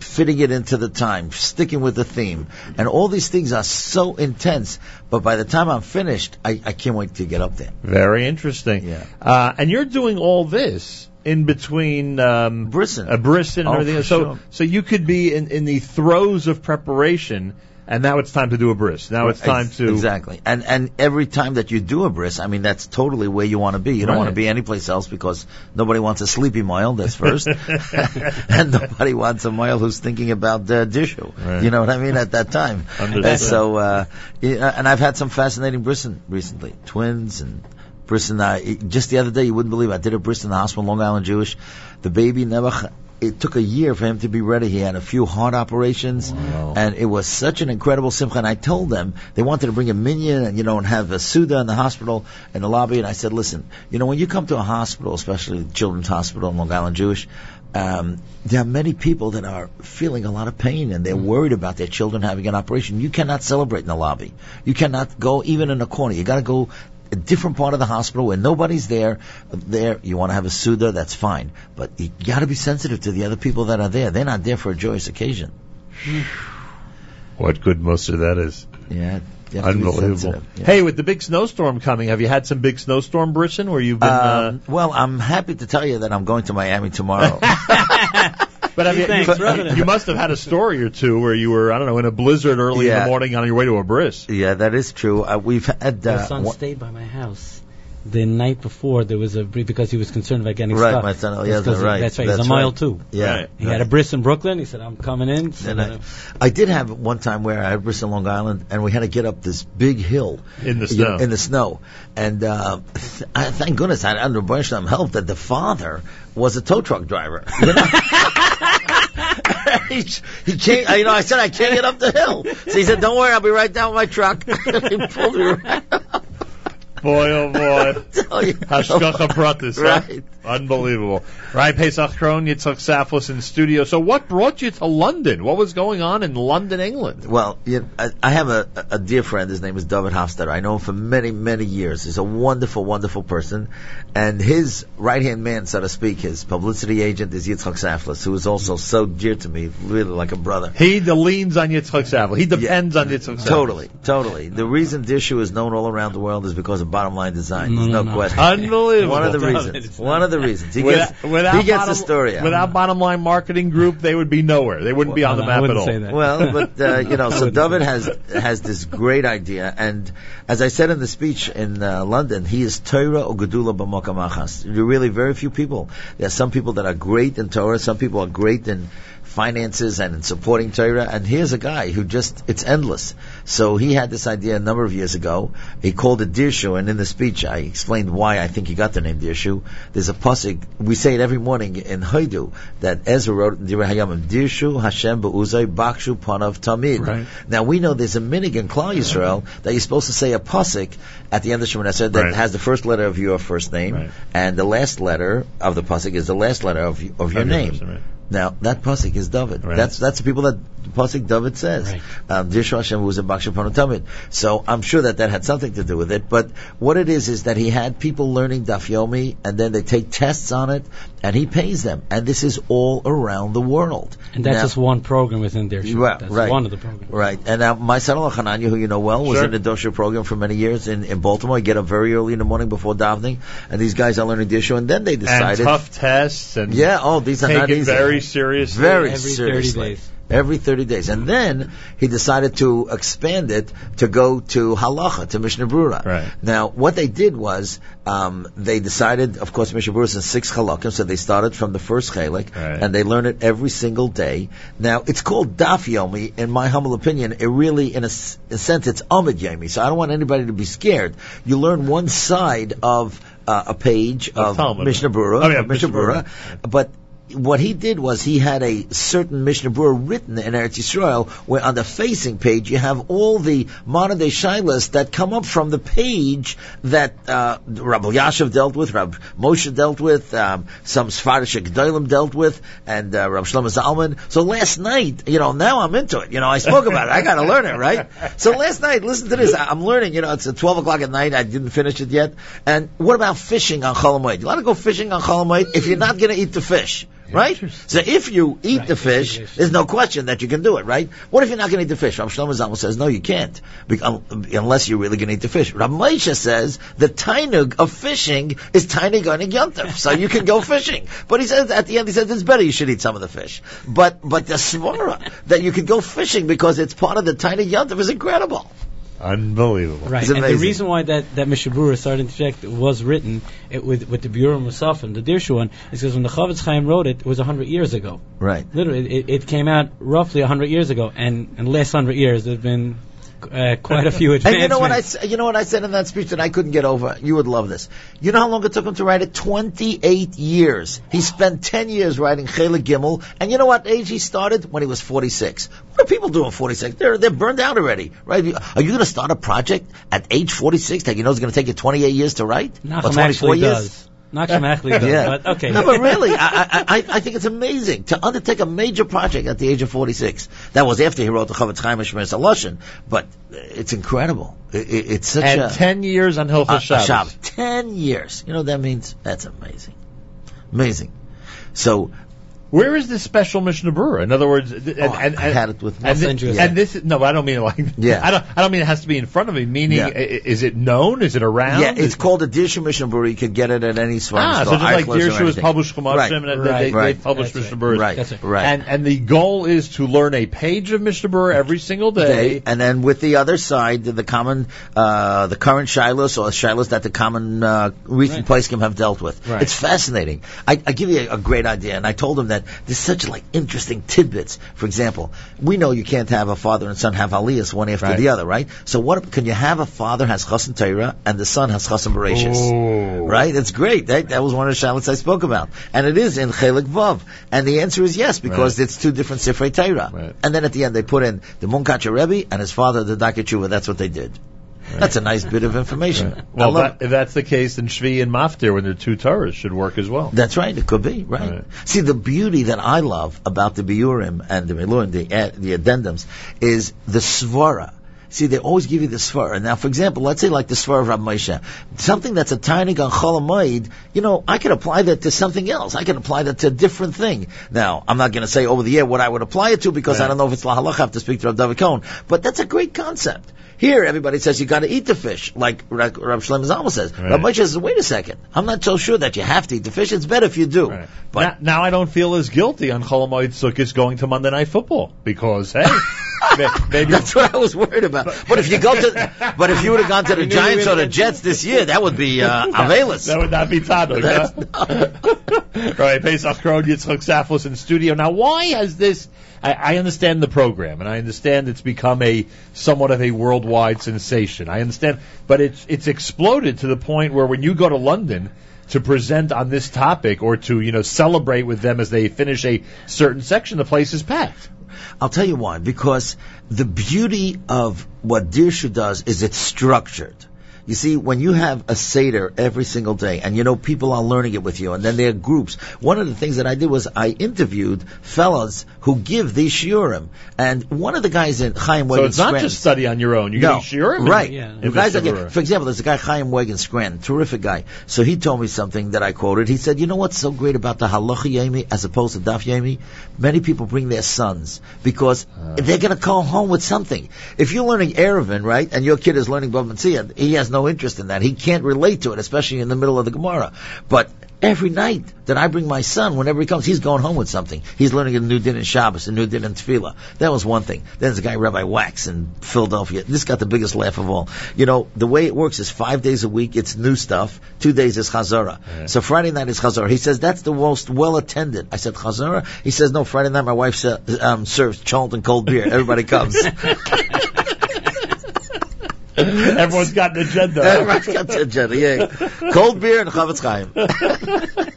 fitting it into the time, sticking with the theme. And all these things are so intense, but by the time I'm finished, I, I can't wait to get up there. Very interesting. Yeah. Uh, and you're doing all this in between um, Brisson, uh, Brisson, and Oh, everything. for So, sure. so you could be in, in the throes of preparation, and now it's time to do a bris. Now it's time to exactly. And and every time that you do a bris, I mean that's totally where you want to be. You don't Right. want to be anyplace else because nobody wants a sleepy mohel. That's first, and nobody wants a mohel who's thinking about uh, Dirshu. Right. You know what I mean at that time. Understood. And so, uh, and I've had some fascinating brisson recently, twins and. bris. uh, it- just the other day, you wouldn't believe it. I did a bris in the hospital, Long Island Jewish. The baby never, it took a year for him to be ready. He had a few heart operations, and it was such an incredible simcha. And I told them they wanted to bring a minyan and you know and have a seudah in the hospital in the lobby. And I said, listen, you know when you come to a hospital, especially the Children's Hospital in Long Island Jewish. Um, there are many people that are feeling a lot of pain and they're worried about their children having an operation. You cannot celebrate in the lobby. You cannot go even in a corner. You got to go a different part of the hospital where nobody's there. There, you want to have a seudah, that's fine. But you got to be sensitive to the other people that are there. They're not there for a joyous occasion. what good most of that is. Yeah, you have to be Unbelievable. Yeah. Hey, with the big snowstorm coming, have you had some big snowstorm, Brisson, where you've been? uh, Um, well, I'm happy to tell you that I'm going to Miami tomorrow. but have you, Thanks, you, you must have had a story or two where you were, I don't know, in a blizzard early in the morning on your way to a bris. yeah, that is true. Uh, we've had My uh, son one- stayed by my house. The night before, there was a bri- because he was concerned about getting Right, stuck. my son- oh, It's yeah, 'cause he- right. That's right. That's he's a mohel right. too. Yeah, Right. He had a bris in Brooklyn. He said, "I'm coming in." So And I, I did have one time where I had a bris in Long Island, and we had to get up this big hill In the you know, snow. in the snow, and uh, th- I, thank goodness I had under Bernstein help that the father was a tow truck driver. He, he can't. You know, I said I can't get up the hill, so he said, "Don't worry, I'll be right down with my truck." he pulled me right up. Boy, oh boy. Hashgacha Pratis, huh? Right. Unbelievable. Right, Paysach Krohn, Yitzchok Saftlas in studio. So what brought you to London? What was going on in London, England? Well, you know, I, I have a, a dear friend. His name is David Hofstadter. I know him for many, many years. He's a wonderful, wonderful person. And his right hand man, so to speak, his publicity agent is Yitzchok Saftlas, who is also so dear to me, really like a brother. He de- leans on Yitzchok Saftlas. He depends on Yitzchok Saftlas. Totally, totally. The reason Dirshu is known all around the world is because of bottom line design. There's No, no, no, no. question. Unbelievable. One of the reasons. One of the reasons. He Without, gets, without he gets bottom, the story out. Without bottom line marketing group, they would be nowhere. They wouldn't be on the map at wouldn't all. say that. Well, but uh, you know, so wouldn't David has has this great idea, and as I said in the speech in uh, London, he is Torah or Gedula b'Mokam Achas. There are really very few people. There are some people that are great in Torah, some people are great in finances and in supporting Torah, and here's a guy who just it's endless. So he had this idea a number of years ago. He called it Dirshu, and in the speech I explained why I think he got the name Dirshu. There's a pasuk we say it every morning in Hodu that Ezra wrote in Divrei Hayamim Dirshu Hashem be'uzay bakshu panav tamid. Right. Now we know there's a minhag in Klal Yisrael that you're supposed to say a pasuk at the end of Shemoneh Esrei that Right. has the first letter of your first name, Right. and the last letter of the pasuk is the last letter of of your Of your name. First name, right. Now that pasuk is David. Right. That's that's the people that the pasuk David says, um, Dirshu Hashem was a Bakshapanu Tamid. So I'm sure that that had something to do with it. But what it is is that he had people learning Daf Yomi, and then they take tests on it, and he pays them. And this is all around the world. And that's Now- just one program within their show. Right, that's right. one of the programs. Right. And now my son Hananya, who you know well, was Sure. in the Dosha program for many years in, in Baltimore. I get up very early in the morning before davening, and these guys are learning Dirshu, and then they and decided. tough tests and Yeah, oh, these are not easy. very seriously. Very Every 30 seriously. days. Every 30 days. And then he decided to expand it to go to halacha, to Mishnah Brura. Right. Now, what they did was, um, they decided, of course, Mishnah Brura is in six halakim, so they started from the first chalik, and they learn it every single day. Now, it's called Daf Yomi, in my humble opinion. It really, in a sense, it's Amud Yomi, so I don't want anybody to be scared. You learn one side of uh, a page of, Talmud. Mishnah Brura, Oh, yeah, of Mishnah Mishnah Brura. Brura, but what he did was he had a certain Mishnah Brura written in Eretz Yisrael, where on the facing page you have all the modern day shilas that come up from the page that uh, Rabbi Elyashiv dealt with, Rabbi Moshe dealt with, um, some Sfarish Gedolim dealt with, and uh, Rabbi Shlomo Zalman. So last night, you know, now I'm into it. You know, I spoke about it. I got to learn it, right? So last night, listen to this. I'm learning. You know, it's at 12 o'clock at night. I didn't finish it yet. And what about fishing on Chol Hamoed? You want to go fishing on Chol Hamoed if you're not going to eat the fish. Right? So if you eat the fish, there's no question that you can do it, right? What if you're not going to eat the fish? Rav Shlomo Zalman says, no, you can't, um, unless you're really going to eat the fish. Rav Moshe says the tainug of fishing is tainug on a yontif, so you can go fishing. But he says at the end, he says it's better you should eat some of the fish. But but the svara that you could go fishing because it's part of the tainug yontif is incredible. Unbelievable. Right, and the reason why that that Mishnah Berurah started to interject was written it, with with the Bureau Musafim, the Dirshu one, is because when the Chofetz Chaim wrote it, it was hundred years ago. Right. Literally, it, it came out roughly hundred years ago, and in the last hundred years, there've been uh, quite a few And you know what I you know what I said in that speech that I couldn't get over. You would love this. You know how long it took him to write it? Twenty eight years. He spent ten years writing Chela Gimel, and you know what age he started? When he was forty six. What are people doing forty six? They're they're burned out already, right? Are you going to start a project at age forty six that you know is going to take you twenty eight years to write? or twenty four years? does. Nachum actually does, yeah. but okay. No, but really, I, I, I, I think it's amazing to undertake a major project at the age of 46. That was after he wrote the Chofetz Chaim and Shemiras Halashon, but it's incredible. It, it, it's such And a... 10 years on Hilchos a- a Shabbos. Shabbos. Ten years. You know what that means? That's amazing. Amazing. So, Where is this special Mishnah Brura? In other words, th- and, Oh, and, I had it with me. and, I'll send thi- you a- and this no, I don't mean it like Yeah. I don't I don't mean it has to be in front of me. Meaning, Yeah. i- i- is it known? Is it around? yeah, it's Is- called a Dirshu Mishnah Berurah. You could get it at any Svarim Ah, so just like Eichler's or Dirshu is published Chumashim, Right. and they, Right. they, Right. they publish That's Mishnah right. Brura. Right. Right. Right. And and the goal is to learn a page of Mishnah Brura every single day. day, and then with the other side, the common, uh, the current shilas or shilas that the common uh, recent place can have dealt with. Right. It's fascinating. I, I give you a, a great idea, and I told him that there's such like interesting tidbits. For example, we know you can't have a father and son have aliyahs one after Right. the other, right? So what can you have a father has chassan Torah and the son has chassan bereshis? Oh. Right? It's great. That, that was one of the shilas I spoke about, and it is in chelik vav. And the answer is yes because Right. it's two different sifrei Torah. And then at the end they put in the Munkacher Rebbe and his father, the Darchei Teshuva. That's what they did. That's a nice bit of information. I Well, that, if that's the case, then Shvi and Maftir, when they're two Torahs, should work as well. That's right. It could be right. Right. See, the beauty that I love about the biurim and the milurim, the uh, the addendums, is the svara. See, they always give you the svara. Now, for example, let's say like the svara of Rav Moshe, something that's a tiny on Chol Hamoed, you know, I could apply that to something else. I could apply that to a different thing. Now, I'm not going to say over the air what I would apply it to because I don't know if it's lahalach. I have to speak to Rav David Cohen. But that's a great concept. Here, everybody says you got to eat the fish, like Ra- Rav Shlomo Zalman says. Right. Rav Moshe says, wait a second, I'm not so sure that you have to eat the fish. It's better if you do. But now, now I don't feel as guilty on Chol Hamoed Sukkot going to Monday Night Football because hey, maybe That's what I was worried about. But if you go to, but if you would have gone to the Giants or the Jets this year, that would be uh, Avelis. That would not be Taduk. huh? right, Paysach Krohn, Yitzchok Saftlas in studio. Now, why has this? I, I understand the program, and I understand it's become a somewhat of a worldwide sensation. I understand, but it's it's exploded to the point where when you go to London to present on this topic or to you know celebrate with them as they finish a certain section, the place is packed. I'll tell you why. Because the beauty of what Dirshu does is it's structured. You see, when you have a Seder every single day, and you know people are learning it with you, and then there are groups. One of the things that I did was I interviewed fellas who give these shiurim, and one of the guys in Chaim So Wagon it's not Scranton- just study on your own. You're no, shiurim. right? The the guys get, for example, there's a guy Chaim Wagon Scranton, terrific guy. So he told me something that I quoted. He said, "You know what's so great about the halacha yemi as opposed to daf yemi? Many people bring their sons because uh. they're going to come home with something. If you're learning Eruvin, right, and your kid is learning Bava he has no interest in that. He can't relate to it, especially in the middle of the Gemara. But Every night that I bring my son, whenever he comes, he's going home with something. He's learning a new din in Shabbos, a new din in Tefillah. That was one thing. Then there's a guy, Rabbi Wax in Philadelphia. This got the biggest laugh of all. You know, the way it works is five days a week, it's new stuff. Two days is Chazara. So Friday night is Chazara. He says, that's the most well attended. I said, Chazara? He says, no, Friday night my wife um, serves cholent cold beer. Everybody comes. Everyone's got an agenda. Everyone's got an agenda, yeah. Cold beer and Chofetz Chaim.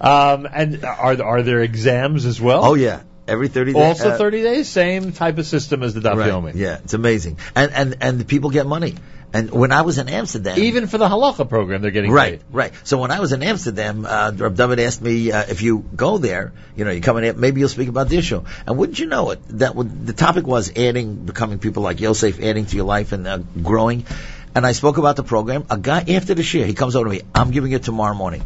Um, and are are there exams as well? Oh yeah, every thirty days. Also uh, 30 days, same type of system as the Daf Right. Yomi. Yeah, it's amazing. And and and the people get money. And when I was in Amsterdam, Even for the halacha program, they're getting right, paid. right. So when I was in Amsterdam, uh, Reb David asked me uh, if you go there, you know, you come in, maybe you'll speak about the issue. And wouldn't you know it? That would, the topic was adding, becoming people like Yosef, adding to your life and uh, growing. And I spoke about the program. A guy after the year, he comes over to me. I'm giving it tomorrow morning.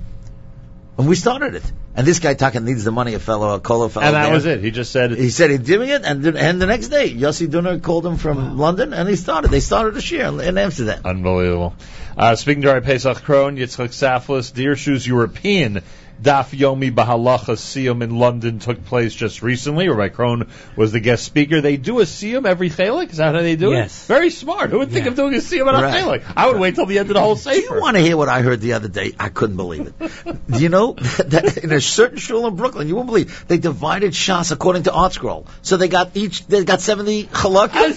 And we started it. And this guy talking needs the money, a fellow, a Kolo fellow. And that there. was it. He just said, He said he's doing it, and the, and the next day, Yossi Dunner called him from London, and he started. They started a year in Amsterdam. Unbelievable. Uh, speaking to our Paysach Krohn, Yitzchok Saftlas, Deer Shoes European Daf Yomi Bahalacha Siyum in London took place just recently. Rabbi Krohn was the guest speaker. They do a Siyum every Chalik? Is that how they do Yes. it? Yes. Very smart. Who would think of doing a Siyum on a Right. Chalik? I would wait till the end of the whole Do you want to hear what I heard the other day? I couldn't believe it. Do you know that in a certain shul in Brooklyn, you won't believe they divided Shas according to ArtScroll. So they got each, they got seventy As in halakas.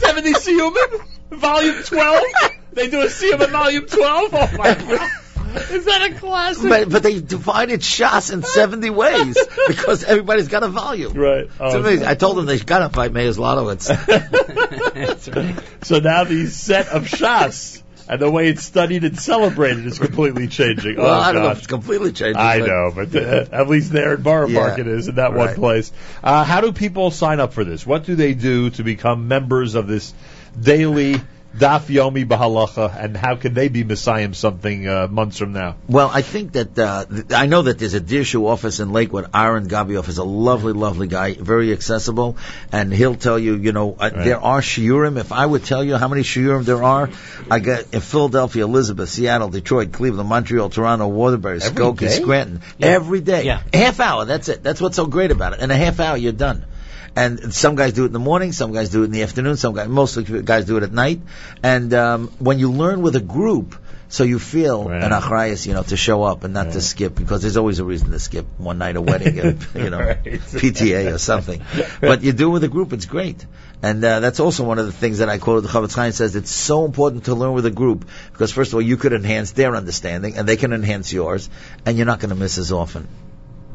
70 Siyumim? Volume 12? They do a Siyum in Volume 12? Oh my God. Is that a classic? But, but they divided Shas in 70 ways because everybody's got a volume. Right. Oh, amazing. I told them they got to fight Meir Zlotowitz. So now the set of Shas and the way it's studied and celebrated is completely changing. well, oh, I don't know God. if it's completely changed. I but- know, but uh, at least there in Borough Yeah. Park it is in that one place. Uh, how do people sign up for this? What do they do to become members of this daily Daf Yomi Bahalacha, and how can they be Messiah something uh, months from now? Well, I think that uh, th- I know that there's a Dirshu office in Lakewood. Aaron Gabioff is a lovely, lovely guy, very accessible, and he'll tell you, you know, uh, Right. there are shiurim. If I would tell you how many shiurim there are, I got in Philadelphia, Elizabeth, Seattle, Detroit, Cleveland, Montreal, Toronto, Waterbury, Every Skokie, day? Scranton, Yeah. every day, Yeah. half hour. That's it. That's what's so great about it. In a half hour, you're done. And some guys do it in the morning, some guys do it in the afternoon, some guys, mostly guys do it at night. And um, when you learn with a group, so you feel Right. an achrayas, you know, to show up and not to skip because there's always a reason to skip one night a wedding, and, you know, Right. PTA or something. But you do it with a group, it's great. And uh, that's also one of the things that I quoted. The Chofetz Chaim says it's so important to learn with a group because first of all, you could enhance their understanding and they can enhance yours, and you're not going to miss as often.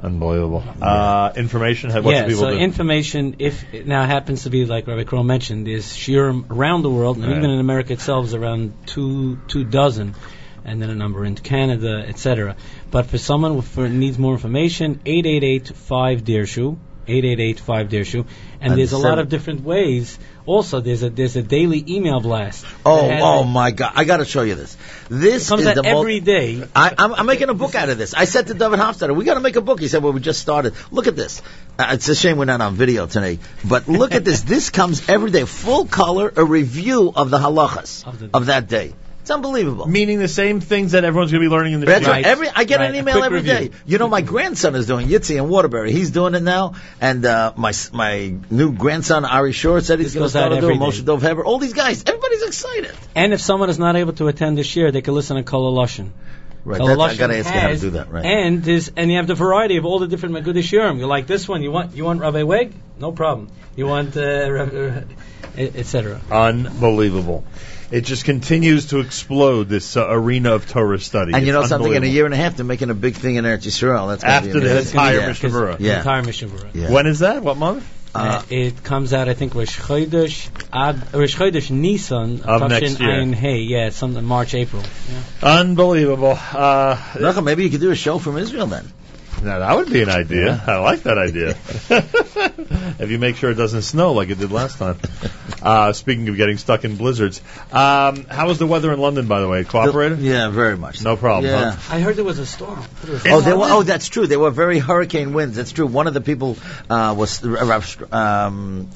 Unbelievable. Uh, information. What yeah, do people so do? information, if it now happens to be like Rabbi Krohn mentioned, is shiurim around the world, and Right. even in America itself is around two two dozen, and then a number in Canada, etc. But for someone who for, needs more information, 888-5 Dirshu, 888-5 Dirshu, and, And there's a lot of different ways. Also, there's a there's a daily email blast. Oh, oh my God! I got to show you this. This comes is out every day. I, I'm, I'm making a book out of this. I said to David Hofstadter, "We got to make a book." He said, "Well, we just started. Look at this. Uh, it's a shame we're not on video today, but look at this. This comes every day, full color, a review of the halachas Of the- of that day. It's unbelievable." Meaning the same things that everyone's going to be learning in the That's right. Every I get Right, an email quick every day. review. You know, my grandson is doing Yitzi in Waterbury. He's doing it now, and uh, my my new grandson Ari Shore said he's going to start to do it. every day. Moshe Dov Heber. All these guys, everybody's excited. And if someone is not able to attend this year, they can listen to Kol Halashon. Right. Kol I got to ask you how to do that. Right. And there's and you have the variety of all the different Magudish Shiurim. You like this one? You want you want Rabbi Weg? No problem. You want uh, Rabbi, etc. Unbelievable. It just continues to explode this uh, arena of Torah study. And you know something? In a year and a half, they're making a big thing in Eretz Yisrael. That's gonna After be the amazing. entire yeah. Mishnah Yeah. Entire Mishnah Yeah. When is that? What month? Uh, it comes out, I think, Rosh Chodesh, Ad, Rosh Chodesh Nisan Of next year. Ein Hey, yeah, something March, April. Unbelievable. Uh, Nachum, maybe you could do a show from Israel then. Now that would be an idea. I like that idea. if you make sure it doesn't snow like it did last time. Uh, speaking of getting stuck in blizzards, um, how was the weather in London, by the way? Cooperated? Yeah, very much. No problem. Yeah. Huh? I heard there was a storm. I thought it was- Oh, there were, oh, that's true. There were very hurricane winds. That's true. One of the people uh, was Rav, um,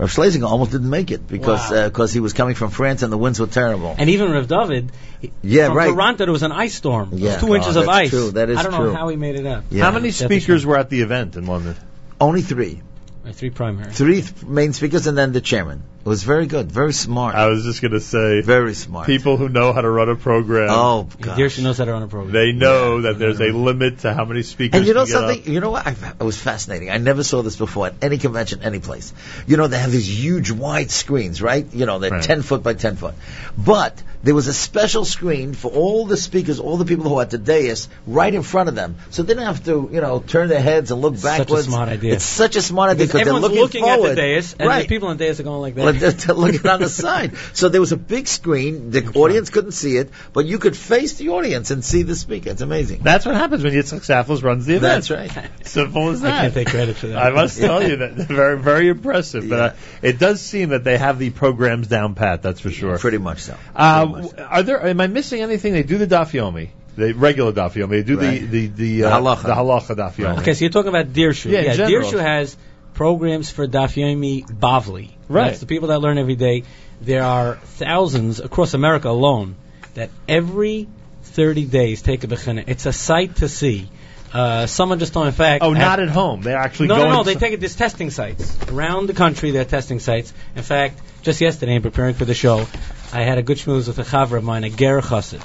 Rav Schlesinger almost didn't make it because Wow. because he was coming from France and the winds were terrible. And even Rav David, he- Yeah, from right. Toronto, there was an ice storm. There was Yeah. two inches Oh, of ice. true. That is true. I don't true. know how he made it up. Yeah. How many That's speakers were at the event in London? Only three. Uh, Three primary. Three th- main speakers and then the chairman. It was very good, very smart. I was just going to say, very smart. people who know how to run a program. Oh, Yeah, Dirshon knows how to run a program. They know that there's a limit to how many speakers. And you know can get up. something? You know what? I, it was fascinating. I never saw this before at any convention, any place. You know, they have these huge wide screens, right? You know, they're Right. 10 foot by 10 foot. But there was a special screen for all the speakers, all the people who are at the dais, right in front of them. So they didn't have to, you know, turn their heads and look backwards. Such a smart idea. It's such a smart idea Because because they're everyone's looking, looking, forward. at the dais, and right. the people on the dais are going like Well, that. they're, they're looking on the side. So there was a big screen. The audience couldn't see it, but you could face the audience and see the speaker. It's amazing. That's what happens when Yitzchok Saftlas runs the event. That's right. Simple as that. I can't take credit for that. I must tell you that very, very impressive. But uh, it does seem that they have the programs down pat. That's for sure. Pretty much so. Uh, w- are there? Am I missing anything? They do the daf yomi, the regular daf yomi. They do Right. the the the, The uh, halacha. the halacha daf yomi. Okay, so you're talking about Dirshu. Yeah, in general. Dirshu has programs for Daf Yomi Bavli. Right. That's the people that learn every day. There are thousands across America alone that every 30 days take a bechina. It's a sight to see. Uh, someone just told me, in fact. Oh, not at home. They're actually no, going. no, no. They take it. There's testing sites around the country. They're testing sites. In fact, just yesterday, in preparing for the show, I had a good schmooze with a chaver of mine, a ger chassid.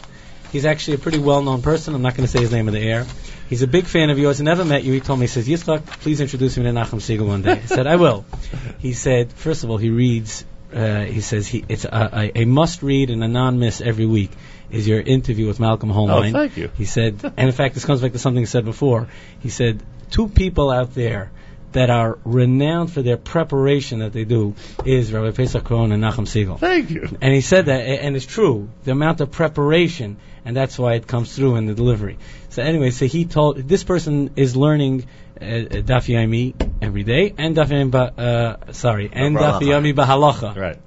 He's actually a pretty well-known person. I'm not going to say his name in the air. He's a big fan of yours. Never met you. He told me, he says, Yitzchok, please introduce me to Nachum Segal one day. I said, I will. He said, first of all, he reads. Uh, he says he it's a, a, a must-read and a non-miss every week is your interview with Malcolm Hoenlein. Oh, thank you. He said, and in fact, this comes back to something he said before. He said, two people out there that are renowned for their preparation that they do is Rabbi Paysach Krohn and Nachum Segal. Thank you. And he said that, and it's true, the amount of preparation, and that's why it comes through in the delivery. So anyway, so he told, this person is learning uh, Daf Yomi every day, and Daf Yomi, ba, uh, sorry, and Daf Yomi Bahalacha. Right.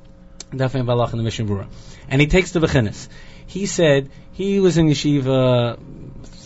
Daf Yomi Bahalacha in the Mishnah Berurah. And he takes the Bechinis. He said he was in yeshiva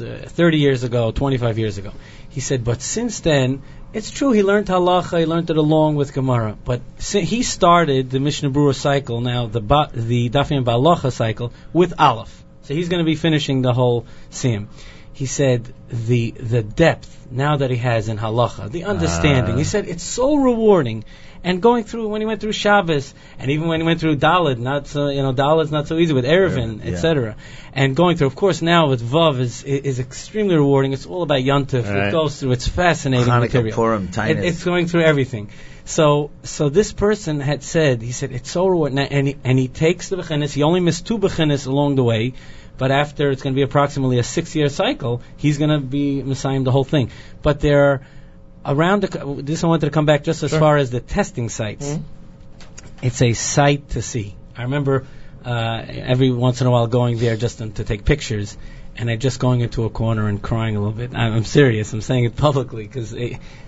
uh, 30 years ago, 25 years ago. He said, but since then, it's true he learned halacha, he learned it along with Gemara, but he started the Mishnah Berurah cycle now, the ba- the Dafim Balacha cycle with Aleph. So he's going to be finishing the whole sim. He said the the depth now that he has in halacha, the understanding. Ah. he said it's so rewarding. And going through when he went through Shabbos, and even when he went through Dalid, not so you know Dalid's not so easy with Eruvin, Yeah. etc. And going through, of course, now with Vav is is extremely rewarding. It's all about Yontif. Right. It goes through. It's fascinating Hanukkah, material. Purim, It- it's going through everything. So, so this person had said, he said, it's so rewarding, and he, and he takes the bechinis. He only missed two bechinis along the way, but after it's going to be approximately a six-year cycle, he's going to be messiahing the whole thing. But there, around the, this I wanted to come back just as Sure. far as the testing sites. Mhm. It's a sight to see. I remember uh, every once in a while going there just to, to take pictures, and I just going into a corner and crying a little bit. I'm, I'm serious. I'm saying it publicly because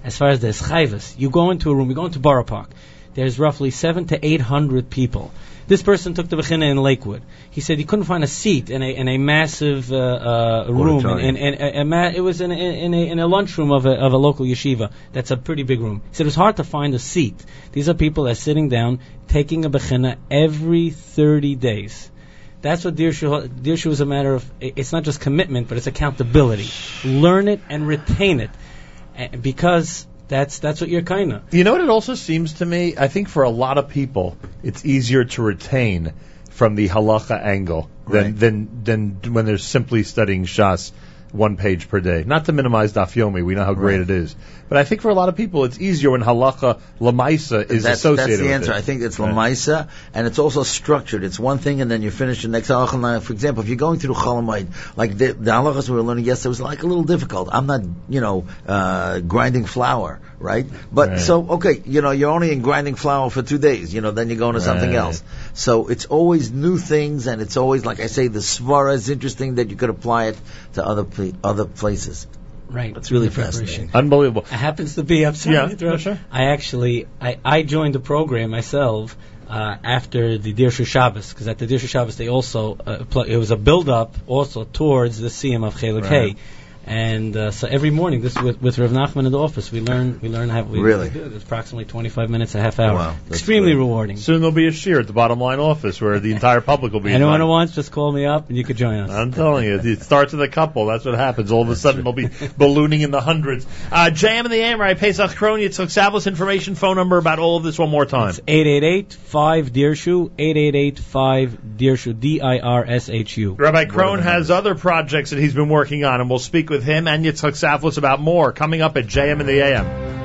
as far as the chayvus, you go into a room, you go into Borough Park. There's roughly seven to eight hundred people. This person took the bechina in Lakewood. He said he couldn't find a seat in a in a massive uh, uh, room. In, in, in, a, ma- it was in a, in a in a lunchroom of a of a local yeshiva. That's a pretty big room. He said it was hard to find a seat. These are people that are sitting down taking a bechina every 30 days. That's what Dirshu, Dirshu is a matter of, it's not just commitment, but it's accountability. Learn it and retain it. Because that's, that's what you're kind of. You know what it also seems to me? I think for a lot of people, it's easier to retain from the halacha angle than Right. than than when they're simply studying shas one page per day. Not to minimize Daf Yomi, we know how great it is, but I think for a lot of people it's easier when halacha lamaisa is that's, associated that's the with answer. it. I think it's Right. lamaisa, and it's also structured. It's one thing, and then you finish the next halacha. Now, For example, if you're going through Chol Hamoed, like the, the halachas we were learning yesterday was like a little difficult. I'm not, you know, uh, grinding flour, right? But Right. so okay, you know, you're only in grinding flour for two days. You know, then you go into something Right. else. So it's always new things, and it's always like I say, the svara is interesting that you could apply it to other pla- other places. Right. It's really The fascinating. Unbelievable. It happens to be. I'm sorry Yeah, to sure. I actually I, I joined the program myself uh, after the Dirshu Shabbos because at the Dirshu Shabbos they also uh, pl- it was a build up also towards the Siyum of Chelik Hay. Right. And uh, so every morning, this with, with Rav Nachman in the office, we learn we learn how we Really? we do it. It's approximately 25 minutes, a half hour. Wow, Extremely great. rewarding. Soon there'll be a shear at the bottom line office where the entire public will be. Anyone invited. who wants, just call me up and you could join us. I'm telling you, it starts with a couple. That's what happens. All of a sudden, they'll be ballooning in the hundreds. Uh, JM in the AM, right? Paysach Krohn, Yitzchok Saftlas information, phone number about all of this one more time. 888-5 Dirshu, 888-5 Dirshu, D-I-R-S-H-U. Rabbi Krohn has other projects that he's been working on, and we'll speak with him and Yitzchok Saftlas about more coming up at JM in the AM.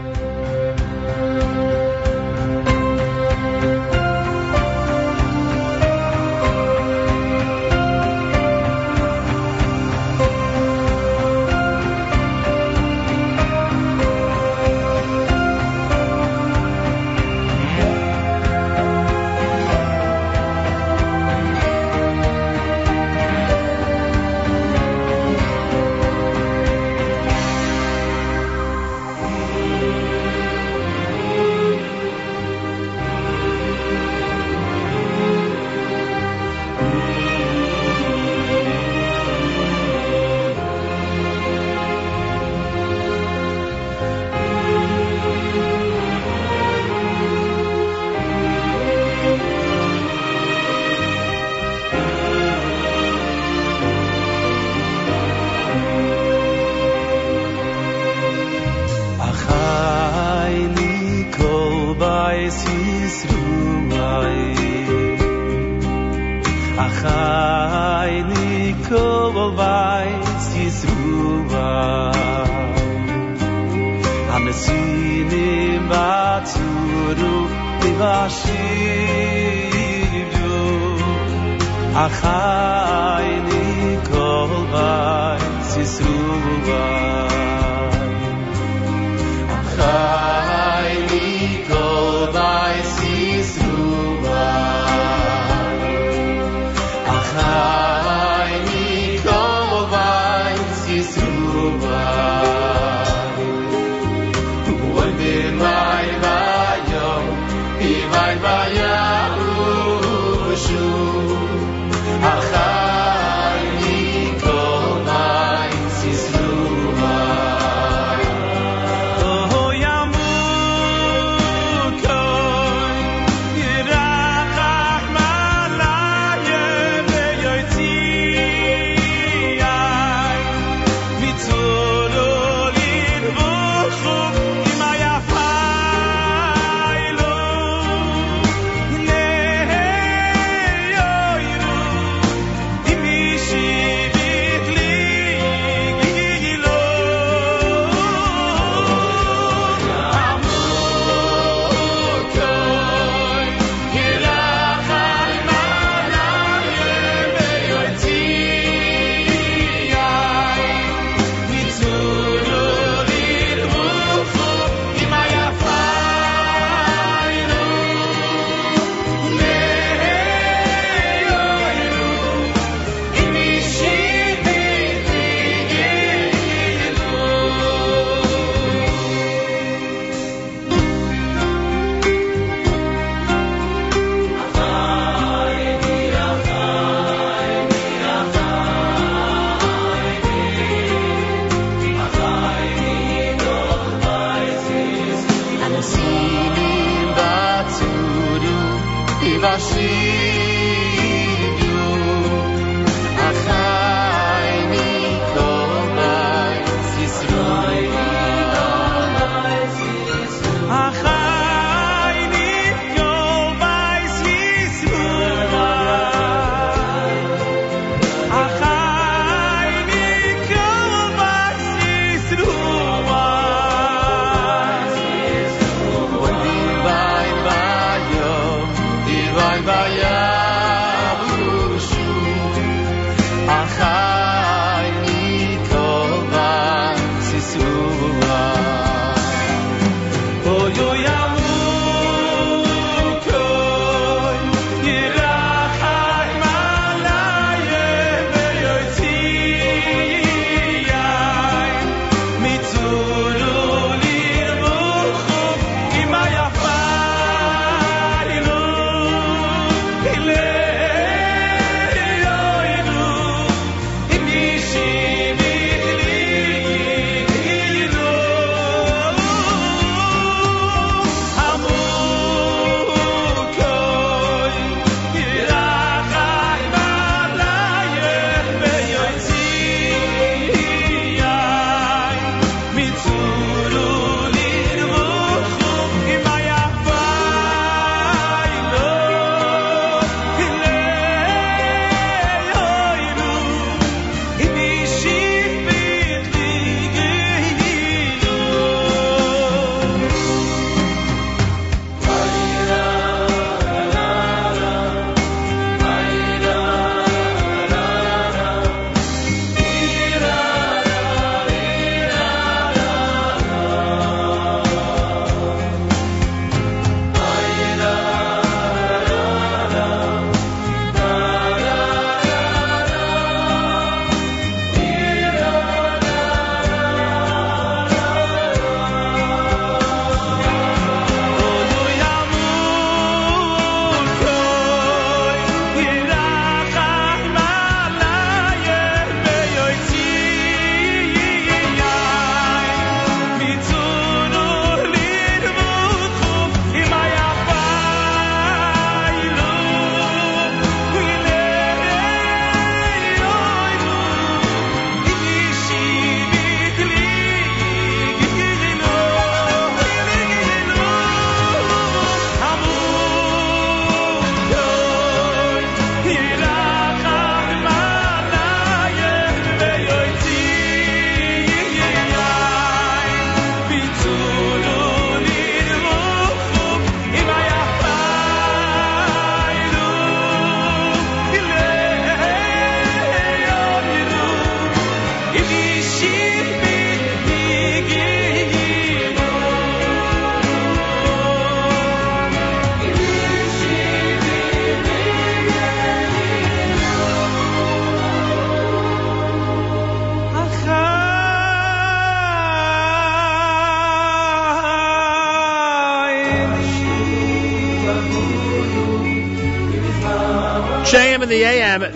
viva.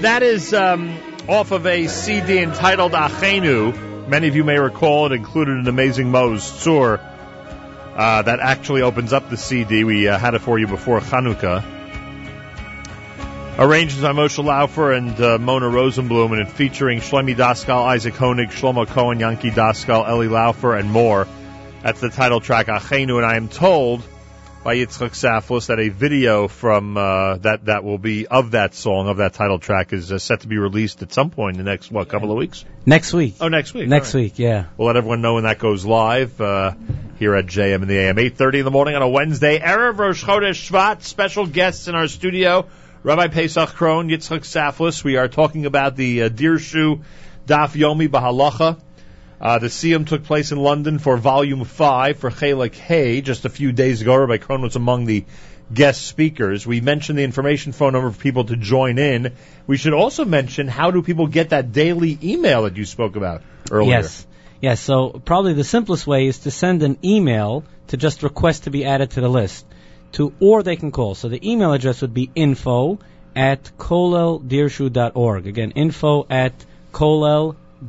That is um, off of a CD entitled Achenu. Many of you may recall it included an amazing Mo's tour uh, that actually opens up the CD. We uh, had it for you before Chanukah. Arranged by Moshe Laufer and uh, Mona Rosenblum, and featuring Shlomi Daskal, Isaac Honig, Shlomo Cohen, Yankee Daskal, Eli Laufer, and more. That's the title track Achenu, and I am told by Yitzchok Saftlas that a video from uh, that that will be of that song of that title track is uh, set to be released at some point in the next what couple of weeks. Next week. Oh, next week. Next All right. week, yeah. We'll let everyone know when that goes live uh, here at JM in the AM. 8.30 in the morning on a Wednesday. Erev Rosh Chodesh Shvat. Special guests in our studio. Rabbi Paysach Krohn, Yitzchok Saftlas. We are talking about the uh, Dirshu Daf Yomi Bahalacha. Uh, the Siyum took place in London for Volume 5 for Chelak Hay just a few days ago. Rabbi Krohn was among the guest speakers. We mentioned the information phone number for people to join in. We should also mention how do people get that daily email that you spoke about earlier. Yes. Yes, so probably the simplest way is to send an email to just request to be added to the list. To or they can call. So the email address would be info at koleldirshu.org. Again, info at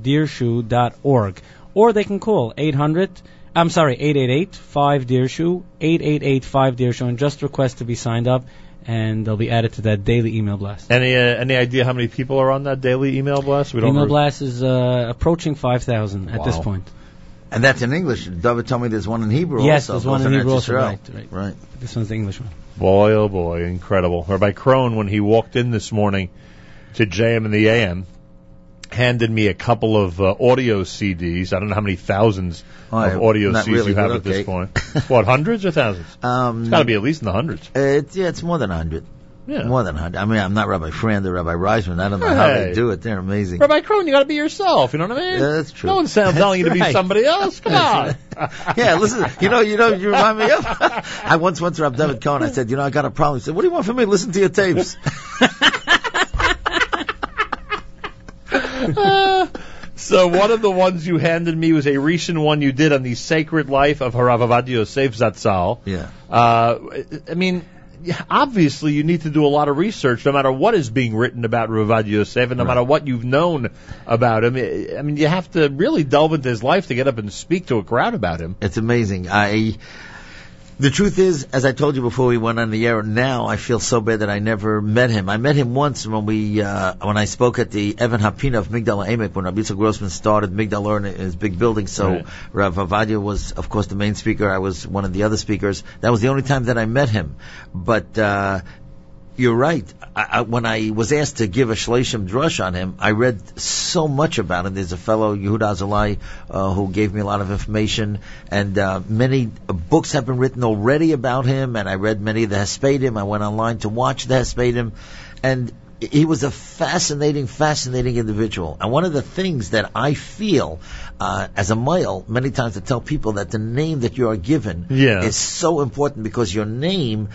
koleldirshu.org. Or they can call 800 I'm sorry, 888-5DIRSHU, 888-5DIRSHU, and just request to be signed up, and they'll be added to that daily email blast. Any uh, any idea how many people are on that daily email blast? We don't email really- blast is uh, approaching 5,000 at this point. And that's in English. David told me there's one in Hebrew Yes, also. there's one both in Hebrew also, Yisrael. right, right. Right. This one's the English one. Boy, oh boy, incredible. Rabbi Krohn, when he walked in this morning to JM in the AM, handed me a couple of uh, audio CDs. I don't know how many thousands Oh, of audio CDs really, you have but at this point. what, hundreds or thousands? Um, it's got to be at least in the hundreds. It's, yeah, it's more than a 100. Yeah. More than a 100. I mean, I'm not Rabbi Frand or Rabbi Reisman. I don't know how they do it. They're amazing. Rabbi Krohn, you got to be yourself. You know what I mean? Yeah, that's true. No one's telling That's you to be somebody else. Come on. Yeah, listen, you know, you know, you remind me of. I once went to Rabbi David Cohen. I said, you know, I got a problem. He said, what do you want from me? Listen to your tapes. Uh, so one of the ones you handed me was a recent one you did on the sacred life of Harav Avad Yosef Zatzal. Yeah. Uh, I mean, obviously you need to do a lot of research no matter what is being written about Ravad Yosef and no matter what you've known about him. I mean, you have to really delve into his life to get up and speak to a crowd about him. It's amazing. I. The truth is, as I told you before we went on the air, now I feel so bad that I never met him. I met him once when we, uh, when I spoke at the Evan Hapina of Migdal Emek when Rabbi Grossman started Migdal Or in his big building. So Right. Rav Ovadia was, of course, the main speaker. I was one of the other speakers. That was the only time that I met him. But, uh, you're right. I, I, when I was asked to give a Shleshim drush on him, I read so much about him. There's a fellow, Yehuda Azalai, uh, who gave me a lot of information, and uh, many books have been written already about him, and I read many of the Hespedim. I went online to watch the Hespedim, and he was a fascinating, fascinating individual. And one of the things that I feel uh, as a mohel, many times to tell people that the name that you are given Yeah. is so important because your name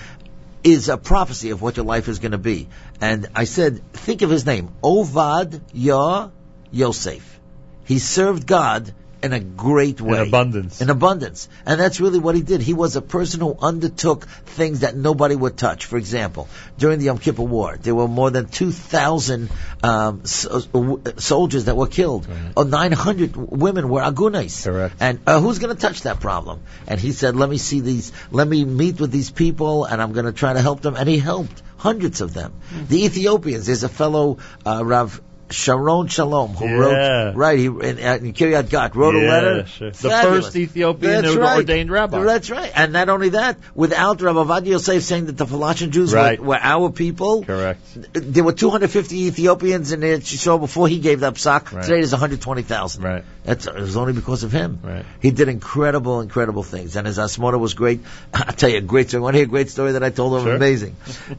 is a prophecy of what your life is going to be. And I said, think of his name, Ovad Yah Yosef. He served God in a great way. In abundance. In abundance. And that's really what he did. He was a person who undertook things that nobody would touch. For example, during the Yom Kippur War, there were more than 2,000 um, so- w- soldiers that were killed. Oh, 900 women were agunas. Correct. And uh, who's going to touch that problem? And he said, let me see these, let me meet with these people and I'm going to try to help them. And he helped hundreds of them. The Ethiopians, there's a fellow, uh, Rav Sharon Shalom, who Yeah. wrote, right, he, in, in Kiryat Gat, wrote a letter. sure. The first Ethiopian That's right. ordained rabbi. That's right. And not only that, without Rabbi Avad Yosef saying that the Falashin Jews Right. were, were our people, Correct. there were 250 Ethiopians in saw before he gave that psak. Right. Today there's 120,000. Right. That's it was only because of him. Right. He did incredible, incredible things, and his asmota was great. I'll tell you a great story. Want to hear a great story that I told him? Sure. Amazing.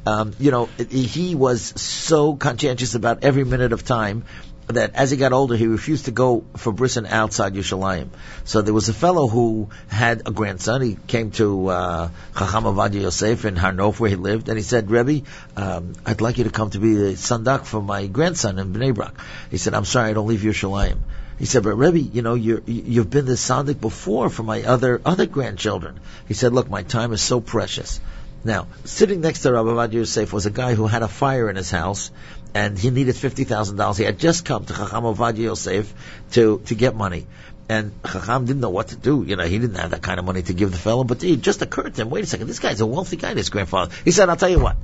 um, you know, he was so conscientious about every minute of time that as he got older, he refused to go for brisson outside Yerushalayim. So there was a fellow who had a grandson. He came to uh, Chacham Ovadia Yosef in Har Nof, where he lived, and he said, Rebbe, um, I'd like you to come to be the sandak for my grandson in Bnei Brak. He said, I'm sorry, I don't leave Yerushalayim. He said, but Rebbe, you know, you- you've been the sandik before for my other other grandchildren. He said, look, my time is so precious. Now, sitting next to Rabbi Avad Yosef was a guy who had a fire in his house, and he needed fifty thousand dollars. He had just come to Chacham Avad Yosef to to get money, and Chacham didn't know what to do. You know, he didn't have that kind of money to give the fellow, but it just occurred to him. Wait a second, this guy's a wealthy guy. This grandfather. He said, "I'll tell you what,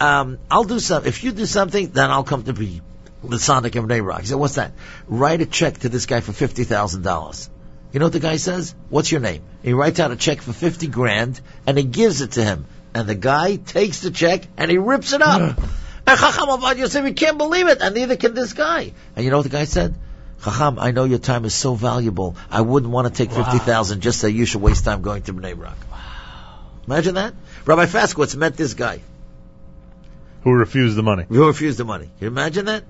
um, I'll do some. If you do something, then I'll come to be the sandak of Bnei Brak." He said, "What's that? Write a check to this guy for fifty thousand dollars." You know what the guy says? What's your name? He writes out a check for 50 grand and he gives it to him. And the guy takes the check and he rips it up. and Chacham Avad Yosef, he can't believe it. And neither can this guy. And you know what the guy said? Chacham, I know your time is so valuable. I wouldn't want to take 50,000 just so you should waste time going to Bnei Brak. Imagine that. Rabbi Faskowitz met this guy Who refused the money? who refused the money. Can you imagine that?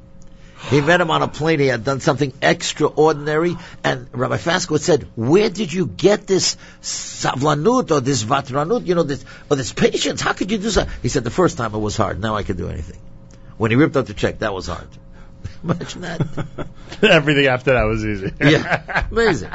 He met him on a plane. He had done something extraordinary. And Rabbi Faskowitz said, where did you get this savlanut or this vatranut, you know, this, or this patience? How could you do so? He said, the first time it was hard. Now I can do anything. When he ripped up the check, that was hard. Imagine that. Everything after that was easy. yeah. Amazing.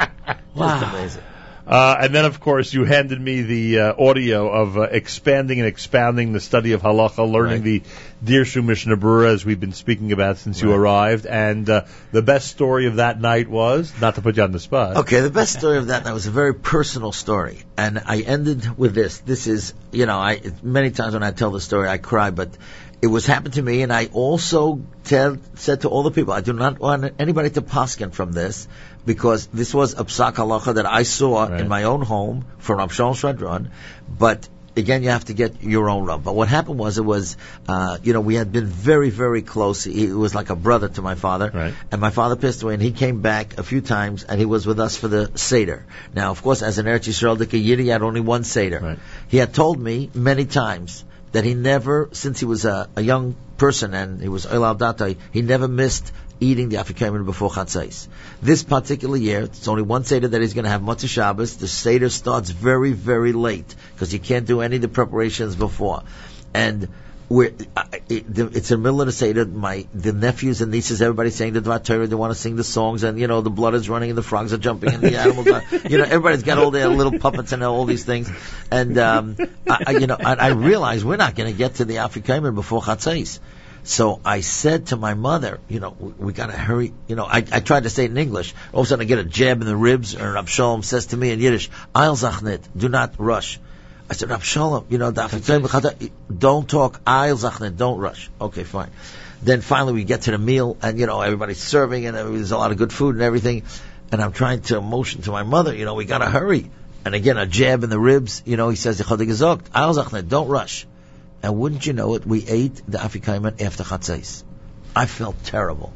Wow. Just amazing. Uh, and then, of course, you handed me the uh, audio of uh, expanding and expounding the study of halacha, learning the Dirshu Mishnah Berurah, as we've been speaking about since you arrived. And uh, the best story of that night was, not to put you on the spot. Okay, the best story of that night was a very personal story, and I ended with this. This is, you know, I many times when I tell the story, I cry, but it was happened to me, and I also tell, said to all the people, I do not want anybody to paskin from this, because this was a psak halacha that I saw in my own home from Rav Shalom Schwadron, but again, you have to get your own rub. But what happened was, it was, uh, you know, we had been very, very close. He was like a brother to my father. Right. And my father passed away, and he came back a few times, and he was with us for the Seder. Now, of course, as an Eretz Yisrael Yiddi, he had only one Seder. He had told me many times that he never, since he was a, a young person and he was Oil Datai, he never missed eating the Afikoman before Chatzais. This particular year, it's only one Seder that he's going to have Motzei Shabbos. The Seder starts very, very late because you can't do any of the preparations before. And Where it, it's in the middle of the seder. My the nephews and nieces, everybody's saying the Dvar Torah. They want to sing the songs, and you know the blood is running, and the frogs are jumping, and the animals are. You know, everybody's got all their little puppets and all these things. And um, I, I, you know, and I realize we're not going to get to the Afikoman before Chatzais. So I said to my mother, you know, we, we got to hurry. You know, I, I tried to say it in English. All of a sudden, I get a jab in the ribs, and Abshalom says to me in Yiddish, "Eil zachnit, do not rush." I said, Rab Shalom, you know, the Afikoman b'chata- don't talk, zachnit, don't rush. Okay, fine. Then finally, we get to the meal, and you know, everybody's serving, and there's a lot of good food and everything. And I'm trying to motion to my mother, you know, we got to hurry. And again, a jab in the ribs. You know, he says, "Chodig gezogt, Eil don't rush." And wouldn't you know it, we ate the Afikoman after Chatzais. I felt terrible.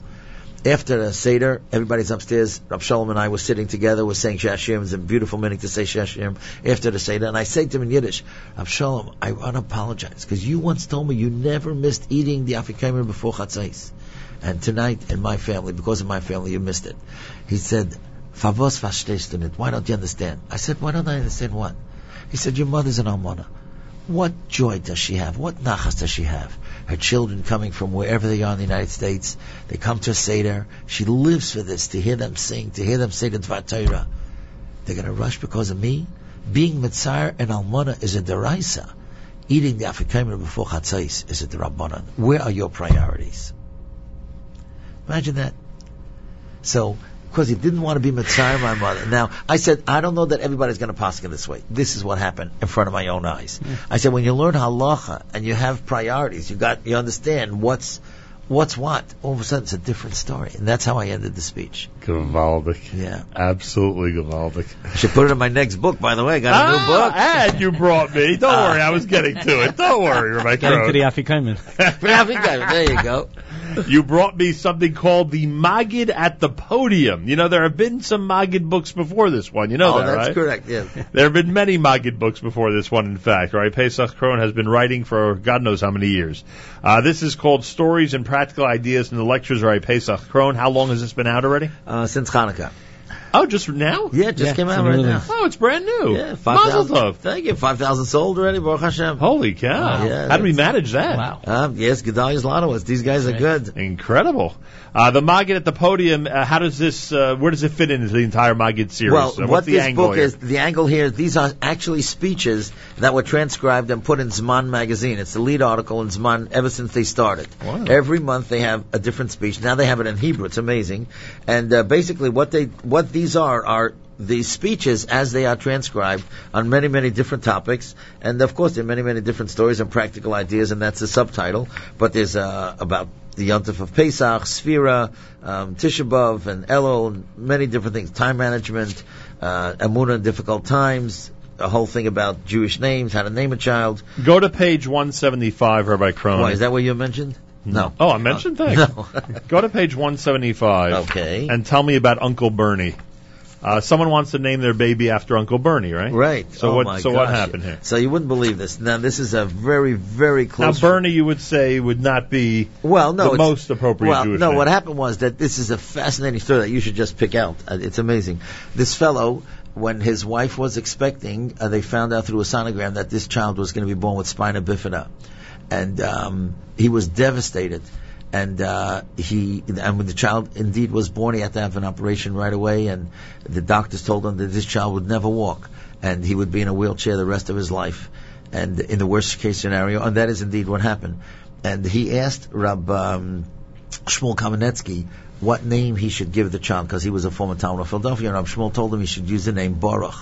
After the Seder, everybody's upstairs. Rab Shalom and I were sitting together. We're saying Shashim. It's a beautiful meaning to say Shashim after the Seder. And I say to him in Yiddish, Rab Shalom, I want to apologize because you once told me you never missed eating the Afikoman before Chatzais. And tonight, in my family, because of my family, you missed it. He said, Favos? Why don't you understand? I said, why don't I understand what? He said, your mother's an almana. What joy does she have? What nachas does she have? Her children coming from wherever they are in the United States, they come to Seder. She lives for this, to hear them sing, to hear them say the Dvar Torah. They're going to rush because of me? Being Mitzar and Almana is a deraisa. Eating the Afikoman before Chatzais is a derabbanan. Where are your priorities? Imagine that. So, because he didn't want to be Mitzar, my mother. Now, I said, I don't know that everybody's going to pass it this way. This is what happened in front of my own eyes. I said, when you learn halacha and you have priorities, you got, you understand what's, what's what. All of a sudden, it's a different story, and that's how I ended the speech. Gewaldig. Yeah. Absolutely gewaldig. I should put it in my next book, by the way. I got a new book. Ah, and you brought me. Don't worry, I was getting to it. Don't worry, Rebecca. Getting to the Afikoman. there you go. You brought me something called the Maggid at the Podium. You know, there have been some Maggid books before this one. You know oh, that, that's right? correct, yeah. There have been many Maggid books before this one, in fact, right? Paysach Krohn has been writing for God knows how many years. Uh, this is called Stories and Practical Ideas, and the lectures are by Paysach Krohn. How long has this been out already? Uh, since Hanukkah. Oh, just now? Yeah, it just came out right now. Oh, it's brand new. Yeah, Mazel 5,000. tov. Thank you. 5,000 sold already, Baruch Hashem. Holy cow. Yeah, How do we manage that? Wow. Um, yes, Gedaliah Zlotowitz. These guys are good. Incredible. Uh, the Maggid at the Podium, uh, how does this, uh, where does it fit into the entire Maggid series? Well, Uh, what's what the this angle book here? is, the angle here, these are actually speeches that were transcribed and put in Zman magazine. It's the lead article in Zman ever since they started. Wow. Every month they have a different speech. Now they have it in Hebrew. It's amazing. And uh, basically, what they, what these are are the speeches as they are transcribed on many, many different topics. And of course, there are many, many different stories and practical ideas, and that's the subtitle. But there's uh, about the Yontif of Pesach, Sphira, um, Tisha B'Av, and Elul, and many different things. Time management, uh, Emunah in difficult times, a whole thing about Jewish names, how to name a child. Go to page 175, Rabbi Krohn. Why, is that what you mentioned? No. Oh, I mentioned thanks. No. Go to page 175. Okay. And tell me about Uncle Bernie. Uh, someone wants to name their baby after Uncle Bernie, right? Right. So Oh, what? So what happened here? So you wouldn't believe this. Now this is a very, very close. Now. Bernie, you would say would not be well, no, the most appropriate Well, Jewish no. name. What happened was that this is a fascinating story that you should just pick out. Uh, It's amazing. This fellow, when his wife was expecting, uh, they found out through a sonogram that this child was going to be born with spina bifida, and um, he was devastated. And uh, he, and when the child indeed was born, he had to have an operation right away. And the doctors told him that this child would never walk, and he would be in a wheelchair the rest of his life. And in the worst case scenario, and that is indeed what happened. And he asked Rab um, Shmuel Kamenetsky what name he should give the child because he was a former town of Philadelphia. And Rab Shmuel told him he should use the name Baruch.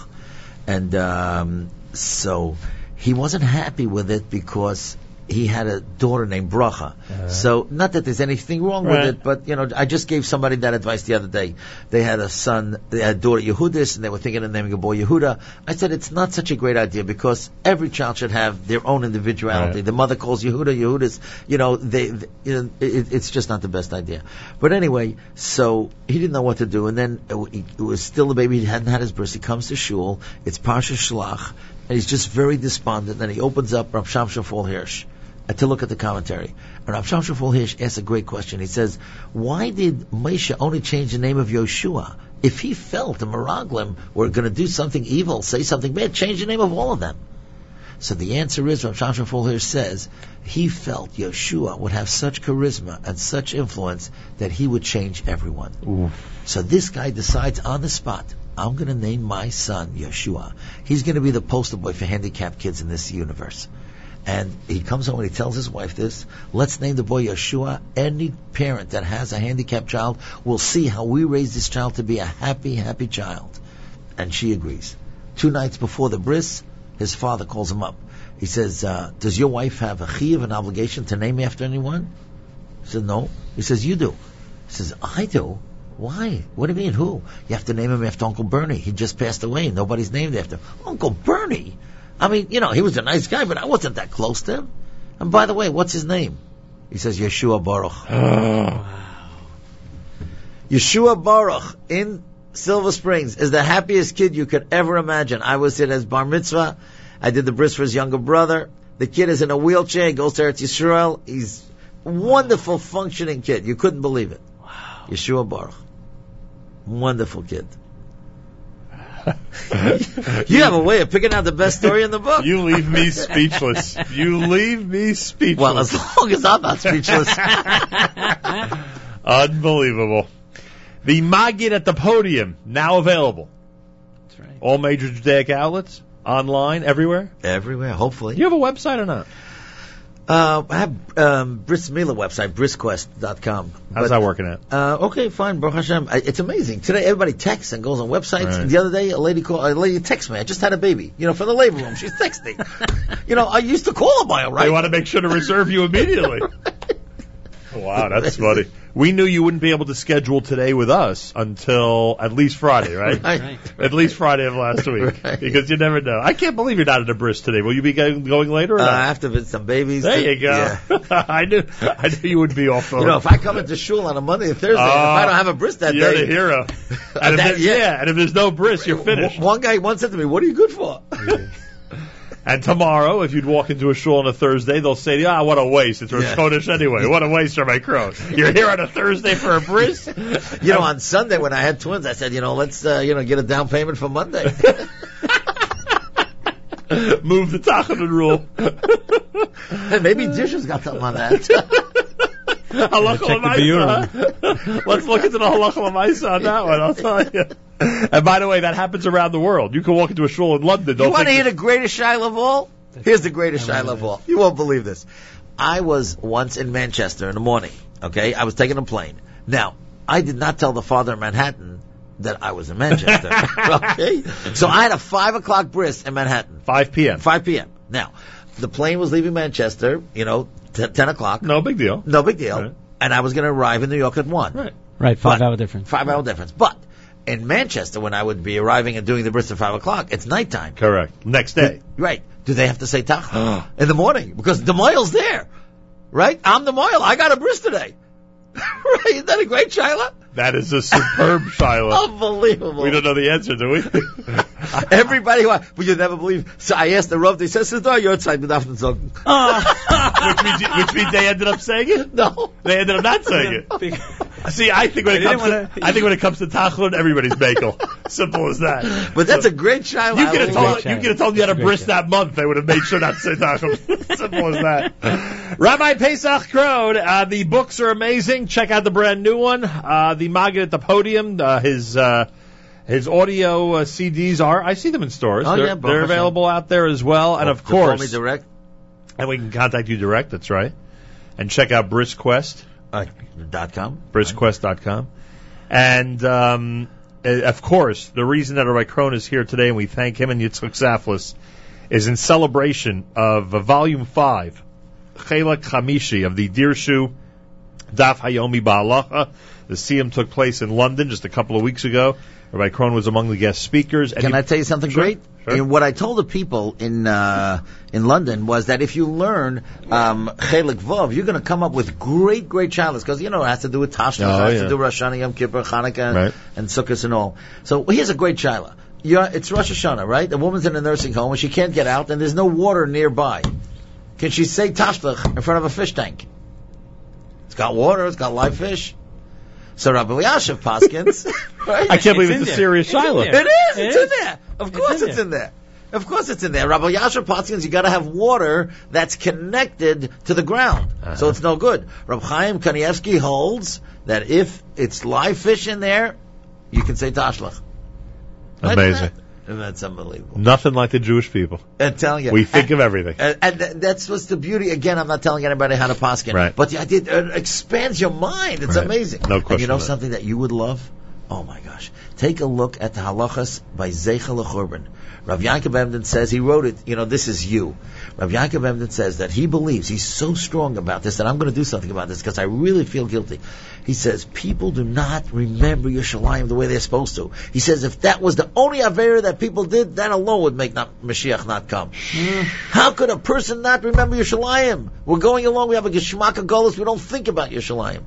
And um, so he wasn't happy with it because he had a daughter named Bracha. Uh-huh. So not that there's anything wrong Right. with it, but you know, I just gave somebody that advice the other day. They had a son, they had a daughter Yehudis, and they were thinking of naming a boy Yehuda. I said it's not such a great idea because every child should have their own individuality. Right. The mother calls Yehuda Yehudis. You know, they, they- you know, it, it's just not the best idea. But anyway, so he didn't know what to do, and then it, it was still a baby. He hadn't had his birth. He comes to shul. It's Parsha Shlach, and he's just very despondent. And he opens up Rav Shamshon Fall Hirsch Uh, to look at the commentary. And Rav Shamshon Fall Hirsch asks a great question. He says, "Why did Moshe only change the name of Yoshua?" If he felt the Meraglim were going to do something evil, say something bad, change the name of all of them. So the answer is, Rav Full here says, he felt Yeshua would have such charisma and such influence that he would change everyone. So this guy decides on the spot, I'm going to name my son Yeshua. He's going to be the poster boy for handicapped kids in this universe. And he comes home and he tells his wife this, let's name the boy Yeshua. Any parent that has a handicapped child will see how we raise this child to be a happy, happy child. And she agrees. Two nights before the bris, his father calls him up. He says, uh, does your wife have a chiyuv, an obligation to name after anyone? He said, no. He says, you do. He says, I do. Why? What do you mean, who? You have to name him after Uncle Bernie. He just passed away. Nobody's named after him. Uncle Bernie? I mean, you know, he was a nice guy, but I wasn't that close to him. And by the way, what's his name? He says Yeshua Baruch. Oh. Yeshua Baruch in Silver Springs is the happiest kid you could ever imagine. I was in his bar mitzvah. I did the bris for his younger brother. The kid is in a wheelchair. He goes to Eretz Yisrael. He's a wonderful, functioning kid. You couldn't believe it. Wow. Yeshua Baruch. Wonderful kid. You have a way of picking out the best story in the book. You leave me speechless. You leave me speechless. Well, as long as I'm not speechless. Unbelievable. The Maggid at the podium, now available. That's right. All major Judaic outlets, online, everywhere. Everywhere, hopefully. You have a website or not? Uh, I have um, Bris Mila website, brisquest.com. How's that working out? Uh, okay, fine, Baruch Hashem. I, it's amazing. Today, everybody texts and goes on websites. Right. The other day, a lady called, a lady texted me. I just had a baby, you know, from the labor room. She's texting. you know, I used to call her by her, right? They want to make sure to reserve you immediately. wow, that's funny. We knew you wouldn't be able to schedule today with us until at least Friday, right? Right. At least Friday of last week, Right. because you never know. I can't believe you're not at a bris today. Will you be going, going later? Or Uh, not? I have to visit some babies. there you go. Yeah. I knew. I knew you would be off. You know, if I come into shul on a Monday and Thursday, and if I don't have a bris that Oh, you're day, the hero. And That- there- yeah. yeah, and if there's no bris, you're finished. One guy once said to me, "What are you good for?" And tomorrow, if you'd walk into a shul on a Thursday, they'll say, to you, "Ah, what a waste! It's Rosh Yeah. Chodesh anyway. What a waste for my crow. You're here on a Thursday for a bris." You know, on Sunday when I had twins, I said, you know, let's uh, you know get a down payment for Monday. Move the Tachanun rule. Hey, Maybe Dirshu's got something on that. Halacha Check the l'maisa. Let's look into the halacha l'maisa on that one. I'll tell you. And by the way, that happens around the world. You can walk into a shul in London. you Don't you want to think hear the greatest Shaila of all? Here's the greatest Shaila of all. You won't believe this. I was once in Manchester in the morning. Okay, I was taking a plane. Now, I did not tell the father in Manhattan that I was in Manchester. okay, so I had a five o'clock bris in Manhattan. 5 p.m. 5 p.m. Now, the plane was leaving Manchester. You know, t- ten o'clock. No big deal. No big deal. Right. And I was going to arrive in New York at one. Right. Right, five But- hour difference. Five hour difference. But in Manchester, when I would be arriving and doing the bris at five o'clock, it's nighttime. Correct. Next day. Right. Do they have to say tach in the morning? Because the moil's there. Right? I'm the moil. I got a bris today. right? Isn't that a great Shaila? That is a superb Shaila. Unbelievable. We don't know the answer, do we? Everybody, wa- but you never believe. So I asked the Rav, they said, Sidor, you're outside with Afton Zogen. which, means, which means they ended up saying it? No. They ended up not saying it. See, I think when it comes didn't to, I think when it comes to Tachanun, everybody's bagel. Simple as that. But that's a great Shaila. You could have told you could have told me you had a bris that month. They would have made sure not to say Tachanun. Simple as that. Rabbi Paysach Krohn, uh, the books are amazing. Check out the brand new one. Uh, the Maggid at the podium. Uh, his uh, his audio uh, CDs are. I see them in stores. Oh, they're, yeah, they're available out there as well. And of to call course, me direct. and we can contact you direct. That's right. And check out Bris Quest. Uh, dot com. BrisQuest.com. And, um, uh, of course, the reason that Rabbi Krohn is here today, and we thank him and Yitzchok Saftlas, is in celebration of uh, Volume 5, Chelak Chamishi of the Dirshu Daf Hayomi Ba'alacha. The Siyum took place in London just a couple of weeks ago. Rabbi Krohn was among the guest speakers. And Can he- I tell you something Sure, great? sure. And what I told the people in uh, in London was that if you learn um, Chelik Vov, you're going to come up with great, great childless because you know it has to do with Tashna, Oh, it has yeah. to do with Rosh Hashanah, Yom Kippur, Hanukkah, and, Right. and Sukkot and all. So here's a great shaila. You're, it's Rosh Hashanah, right? The woman's in a nursing home and she can't get out, and there's no water nearby. Can she say Tashlach in front of a fish tank? It's got water. It's got live fish. So Rabbi Elyashiv Paskins, right? I can't believe It's it's, a there. serious It's Shaila. It is. It's in there. Of course, in it's in there. Of course it's in there. Rabbi Elyashiv Paskins, you got to have water that's connected to the ground, Uh-huh. so it's no good. Rabbi Chaim Kanievsky holds that if it's live fish in there, you can say tashlach. Amazing. And that's unbelievable. Nothing like the Jewish people. I'm telling you. We think And- of everything. And, and th- that's what's the beauty. Again, I'm not telling anybody how to paskin, Right. but the idea it expands your mind. It's Right. amazing. No And question you know something that you would love? Oh my gosh! Take a look at the halachas by Zecher L'Churban. Rav Yankov Emden says he wrote it. You know, this is you. Rav Yankov Emden says that he believes he's so strong about this that I'm going to do something about this because I really feel guilty. He says people do not remember Yerushalayim the way they're supposed to. He says if that was the only avera that people did, that alone would make not, Mashiach not come. Hmm. How could a person not remember Yerushalayim? We're going along. We have a Geshmaka Golos. We don't think about Yerushalayim.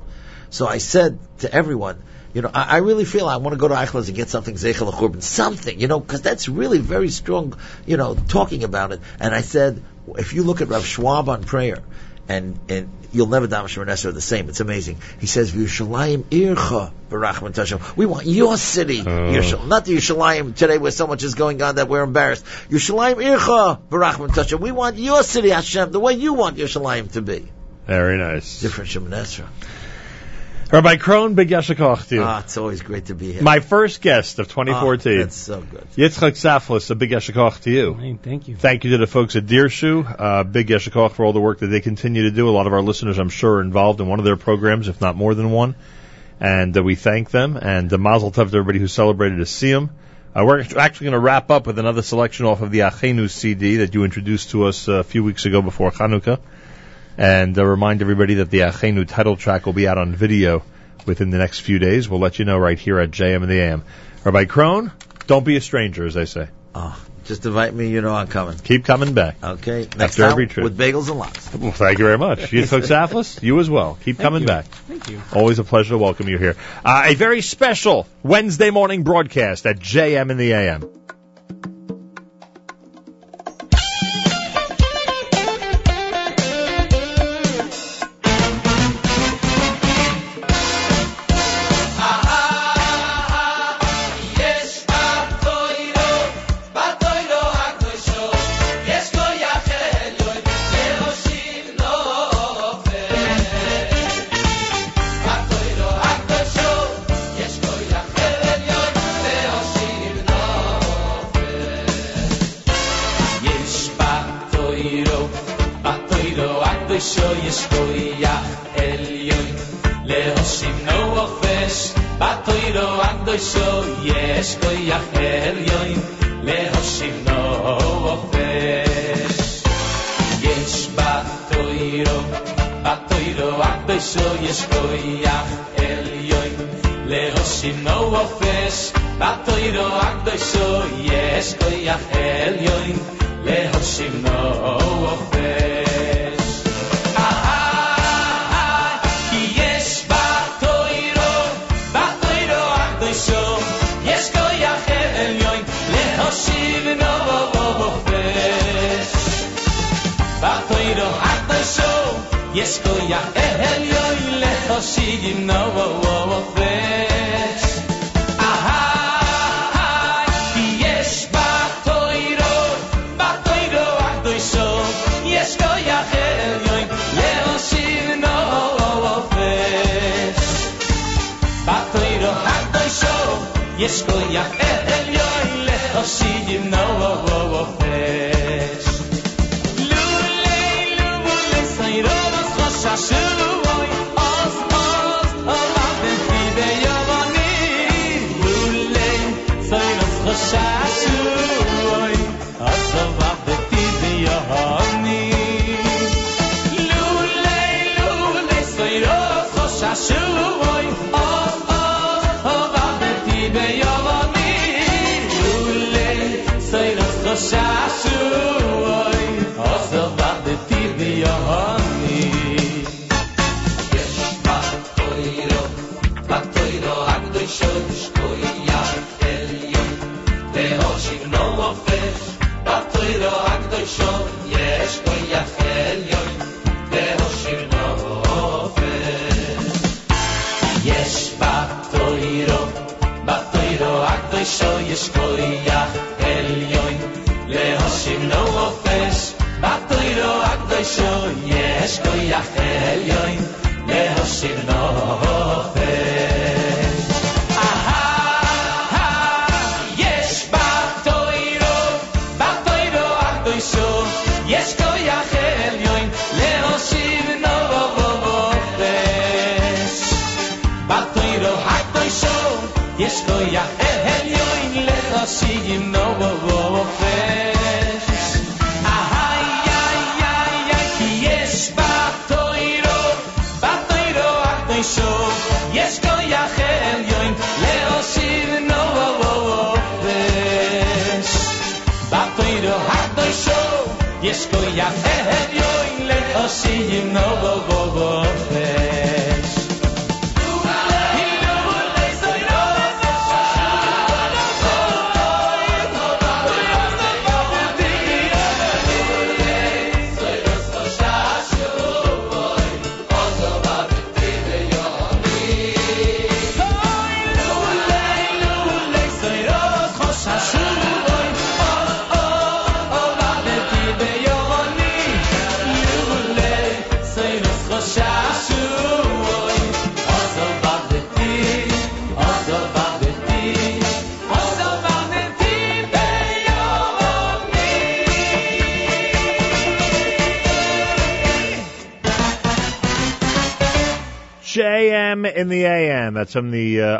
So I said to everyone, you know, I, I really feel I want to go to Eichler's and get something Zecher L'Churban, something, you know, because that's really very strong, you know, talking about it. And I said, if you look at Rav Schwab on prayer, and and you'll never daven Shemoneh the same. It's amazing. He says, "Yerushalayim ircha barachman tashem." We want your city, oh. Yerushalayim, not the Yerushalayim today where so much is going on that we're embarrassed. Yerushalayim ircha barachman tashem. We want your city, Hashem, the way you want Yerushalayim to be. Very nice. Different Shemoneh. Rabbi Krohn, big yashikoch to you. Ah, it's always great to be here. My first guest of 2014. Ah, that's so good. Yitzchok Saftlas, a big yashikoch to you. Hey, thank you. Thank you to the folks at Dirshu. Uh, big yashikoch for all the work that they continue to do. A lot of our listeners, I'm sure, are involved in one of their programs, if not more than one. And uh, we thank them. And uh, Mazel Tov to everybody who celebrated a Siyum. Uh, we're actually going to wrap up with another selection off of the Achenu CD that you introduced to us uh, a few weeks ago before Chanukah. And uh, remind everybody that the Achenu title track will be out on video within the next few days. We'll let you know right here at JM in the AM. Rabbi Krohn, don't be a stranger, as they say. Oh, just invite me. You know I'm coming. Keep coming back. Okay. Next After time every trip. with bagels and lox. Well, thank you very much. Yitzchok Saftlas, you as well. Keep coming you. back. Thank you. Always a pleasure to welcome you here. Uh, a very special Wednesday morning broadcast at JM in the AM.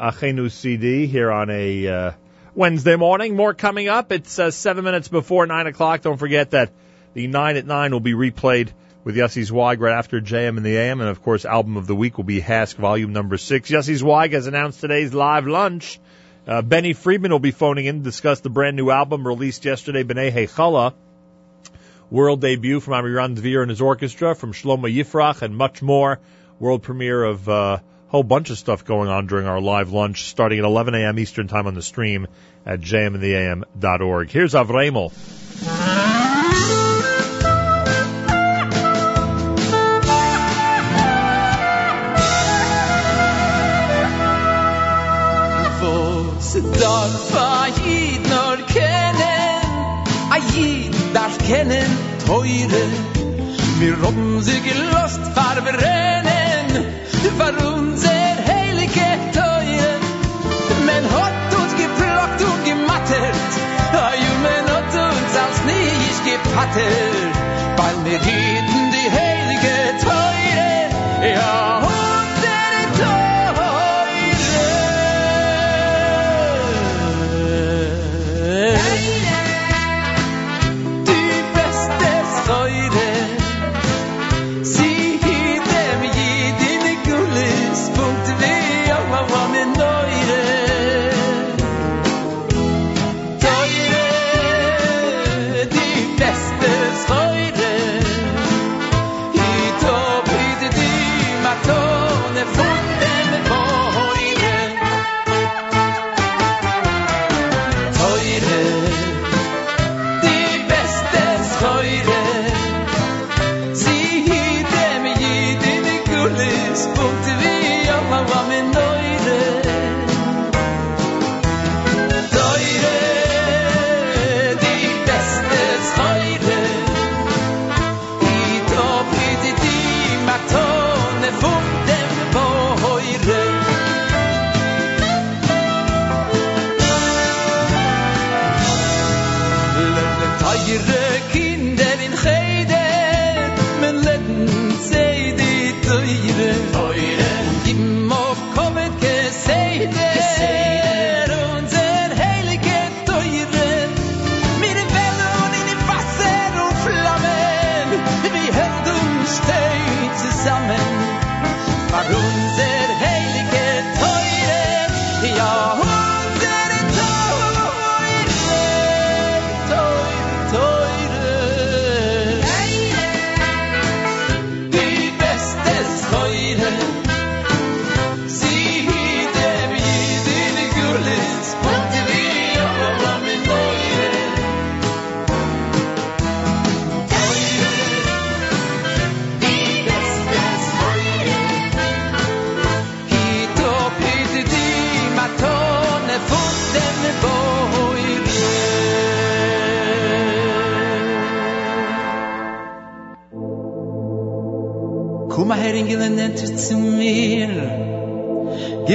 Achenu CD here on a uh, Wednesday morning. More coming up. It's uh, seven minutes before nine o'clock. Don't forget that the nine at nine will be replayed with Yossi Zweig right after JM in the AM, and of course, album of the week will be HASC Volume Number Six. Yossi Zweig has announced today's live lunch. Uh, Benny Friedman will be phoning in to discuss the brand new album released yesterday, B'nai Hechala. World debut from Amiran Dvir and his orchestra, from Shlomo Yifrach, and much more. World premiere of uh, whole bunch of stuff going on during our live lunch, starting at 11 a.m. Eastern Time on the stream at jmintheam.org. Here's Avremel. darf a jid nur kennen a jid darf kennen teure haben sie gelost für unser heilige teure men hat uns geplockt und gemattert. A men hat uns als nicht gepattet. Weil wir hielten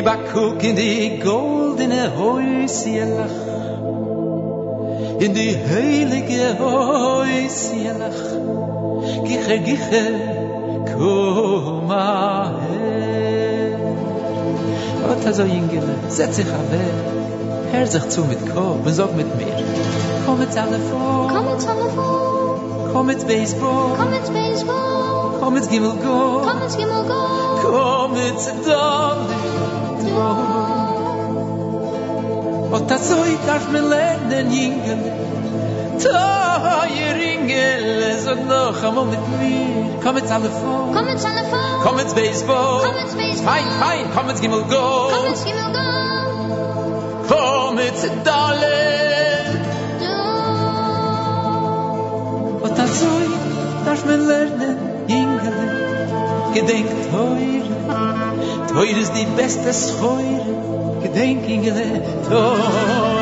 A Kuck in die goldene Häuschelach. In die heilige Häuschelach. Giche, giche, komm mal her. Und also, Ingele, setz dich aber. Hör sich zu mit und sag mit mir. Komm mit Telefon. Komm mit Telefon. Komm mit Baseball. Komm mit Baseball. Komm mit Gimmel Go. Komm mit Gimmel Go. Komm mit Dolly. Und das so ich darf mir lernen, Ingel. Teuer Ingel, sag noch einmal mit mir. Komm mit Telefon. Komm mit Telefon. Komm mit Baseball. Komm mit Baseball. Fein, fein, komm mit Gimmel Go. Komm mit Gimmel Go. Komm mit Dolly. Und das so ich darf mir lernen, Ingel. Gedenk teuer. Teure ist die beste Schäuer, gedenk in der Teure. Oh.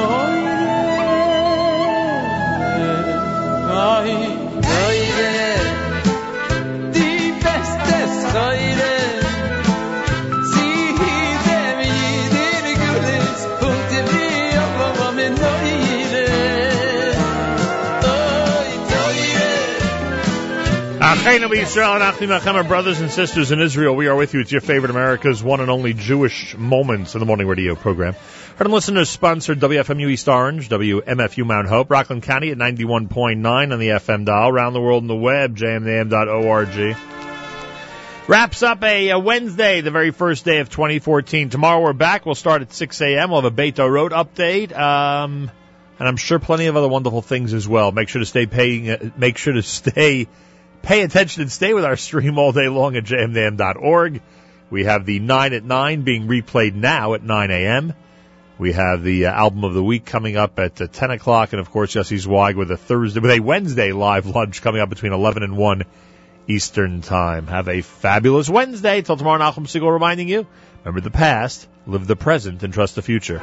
Brothers and sisters in Israel. We are with you. It's your favorite America's one and only Jewish Moments in the Morning Radio program. Heard and listeners sponsored WFMU East Orange, WMFU Mount Hope, Rockland County at 91.9 on the FM dial, around the world on the web, jmintheam.org. Wraps up a, a Wednesday, the very first day of 2014. Tomorrow we're back. We'll start at 6 a.m. We'll have a Beto Road update. Um, and I'm sure plenty of other wonderful things as well. Make sure to stay paying, uh, make sure to stay, pay attention and stay with our stream all day long at jmintheam.org. We have the 9 at 9 being replayed now at 9 a.m. We have the uh, album of the week coming up at uh, 10 o'clock, and of course Yossi Zweig with a Thursday, with a Wednesday live lunch coming up between 11 and 1 Eastern Time. Have a fabulous Wednesday. Till tomorrow, Nachum Segal reminding you, remember the past, live the present, and trust the future.